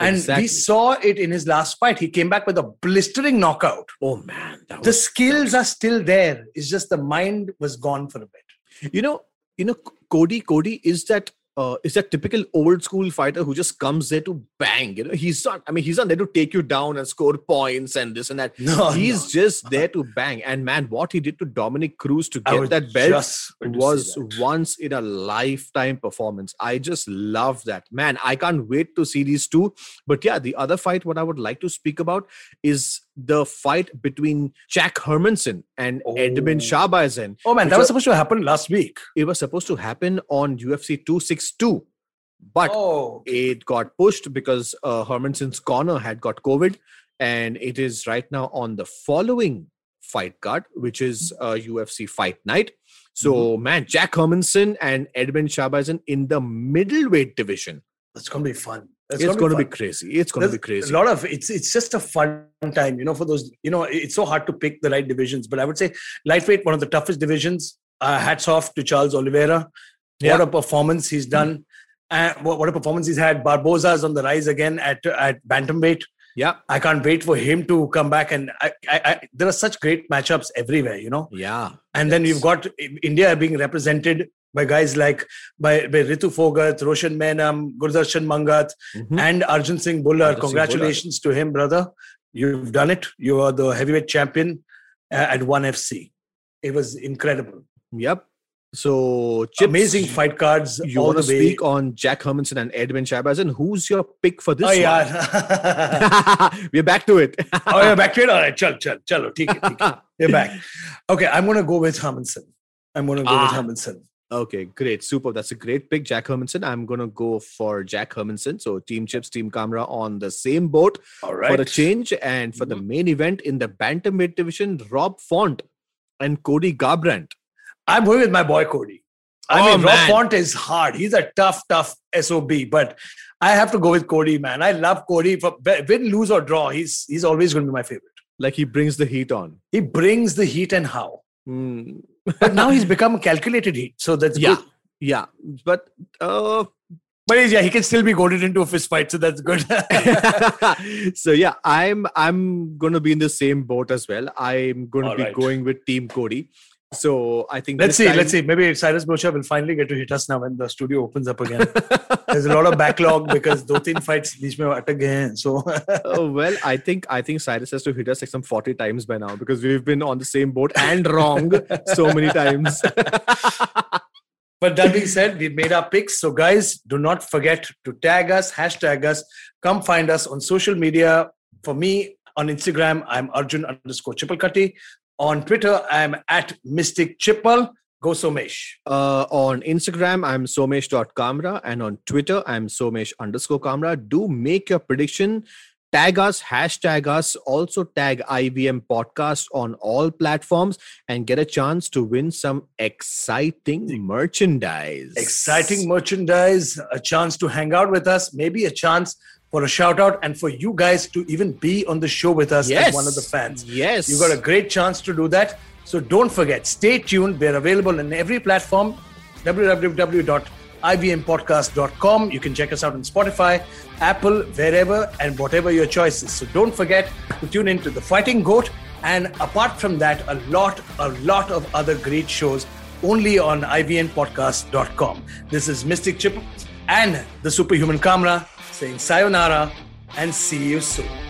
Speaker 2: And
Speaker 1: Exactly.
Speaker 2: we saw it in his last fight. He came back with a blistering knockout
Speaker 1: Oh, man. That
Speaker 2: the skills are still there it's just the mind was gone for a bit
Speaker 1: you know you know cody cody is that uh, is that typical old school fighter who just comes there to bang you know? He's not i mean he's not there to take you down and score points and this and that. (laughs)
Speaker 2: No
Speaker 1: he's just (laughs) there to bang. And man what he did to dominick cruz to get that belt
Speaker 2: just going to say
Speaker 1: was
Speaker 2: that.
Speaker 1: once in a lifetime performance. I just love that. Man i can't wait to see these two. But yeah the other fight what i would like to speak about is the fight between jack hermansson and edmen
Speaker 2: Oh. oh man that was supposed to happen last week
Speaker 1: it was supposed to happen on UFC 262, but
Speaker 2: oh
Speaker 1: it got pushed because uh, Hermansson's corner had got COVID, and it is right now on the following fight card, which is uh, UFC Fight Night. So,
Speaker 2: Mm-hmm.
Speaker 1: man, Jack Hermansson and Edmen Shahbazyan in the middleweight division.
Speaker 2: that's gonna be fun that's
Speaker 1: it's going to be crazy. It's going to be crazy.
Speaker 2: a lot of it's it's just a fun time you know for those you know it's so hard to pick the right divisions but i would say lightweight one of the toughest divisions uh, hats off to charles oliveira
Speaker 1: Yeah.
Speaker 2: what a performance he's done uh, what, what a performance he's had barboza is on the rise again at at bantamweight
Speaker 1: Yeah,
Speaker 2: I can't wait for him to come back. And I, I, I, there are such great matchups everywhere, you know.
Speaker 1: yeah.
Speaker 2: And then you've got India being represented by guys like by, by Ritu Phogat, Roshan Mainam, Gurdarshan Mangat,
Speaker 1: Mhm.
Speaker 2: and Arjan Singh Bhullar.
Speaker 1: Arjan Singh
Speaker 2: Congratulations to him, brother. You've done it. You are the heavyweight champion uh, at ONE FC. It was incredible.
Speaker 1: Yep. So, Chips,
Speaker 2: Amazing fight cards
Speaker 1: You
Speaker 2: all
Speaker 1: want
Speaker 2: the
Speaker 1: to speak on Jack Hermansson and Edmen Shahbazyan? Who's your pick for this
Speaker 2: oh,
Speaker 1: one?
Speaker 2: yeah. (laughs)
Speaker 1: We're back to it.
Speaker 2: oh, you're back to it? All right, chal, chal, chalo, theek hai, theek hai. You're back. (laughs) Okay, I'm going to go with Hermansson. I'm going to go
Speaker 1: Ah.
Speaker 2: with Hermansson.
Speaker 1: Okay, great. Super. That's a great pick, Jack Hermansson. I'm going to go for Jack Hermansson. So, Team Chips, Team Kamra on the same boat
Speaker 2: All
Speaker 1: for
Speaker 2: right.
Speaker 1: a change. And for the mm-hmm. main event in the Bantamweight division, Rob Font and Cody Garbrandt.
Speaker 2: I'm going with my boy Cody. I
Speaker 1: Oh,
Speaker 2: mean, Rob. Font is hard. He's a tough, tough SOB, but I have to go with Cody, man. I love Cody. For win, lose, or draw, he's he's always going to be my favorite.
Speaker 1: Like he brings the heat on.
Speaker 2: He brings the heat and how.
Speaker 1: Hmm. (laughs)
Speaker 2: But now he's become calculated heat. So that's
Speaker 1: Yeah.
Speaker 2: good.
Speaker 1: Yeah. But uh,
Speaker 2: But yeah, he can still be goaded into a fist fight, so that's good. (laughs)
Speaker 1: so yeah, I'm I'm gonna be in the same boat as well. I'm gonna
Speaker 2: All
Speaker 1: be
Speaker 2: right.
Speaker 1: going with Team Cody. So I think
Speaker 2: let's see,
Speaker 1: time,
Speaker 2: let's see. Maybe Cyrus Broacha will finally get to hit us now when the studio opens up again. There's a lot of backlog because do teen fights beech mein atak again. So (laughs)
Speaker 1: oh, well, I think I think Cyrus has to hit us like some 40 times by now because we've been on the same boat and wrong so many times. (laughs)
Speaker 2: but that being said, we made our picks. So guys, do not forget to tag us, hashtag us. Come find us on social media. For me, on Instagram, I'm Arjun underscore Chipalkatti. On Twitter, I'm at Mystic Chipal. Go Somesh.
Speaker 1: Uh, on Instagram, I'm somesh.kamra and on Twitter, I'm somesh underscore kamra. Do make your prediction. Tag us, hashtag us, also tag IVM podcast on all platforms and get a chance to win some exciting merchandise.
Speaker 2: Exciting merchandise, a chance to hang out with us, maybe a chance for a shout out and for you guys to even be on the show with us
Speaker 1: Yes.
Speaker 2: as one of the fans.
Speaker 1: Yes.
Speaker 2: You got a great chance to do that. So don't forget, stay tuned. We're available in every platform www.ivmpodcast.com. You can check us out on Spotify, Apple, wherever, and whatever your choice is. So don't forget to tune into The Fighting Goat. And apart from that, a lot, a lot of other great shows only on ivmpodcast.com. This is Mystic Chip and the Superhuman Kamra saying sayonara and see you soon.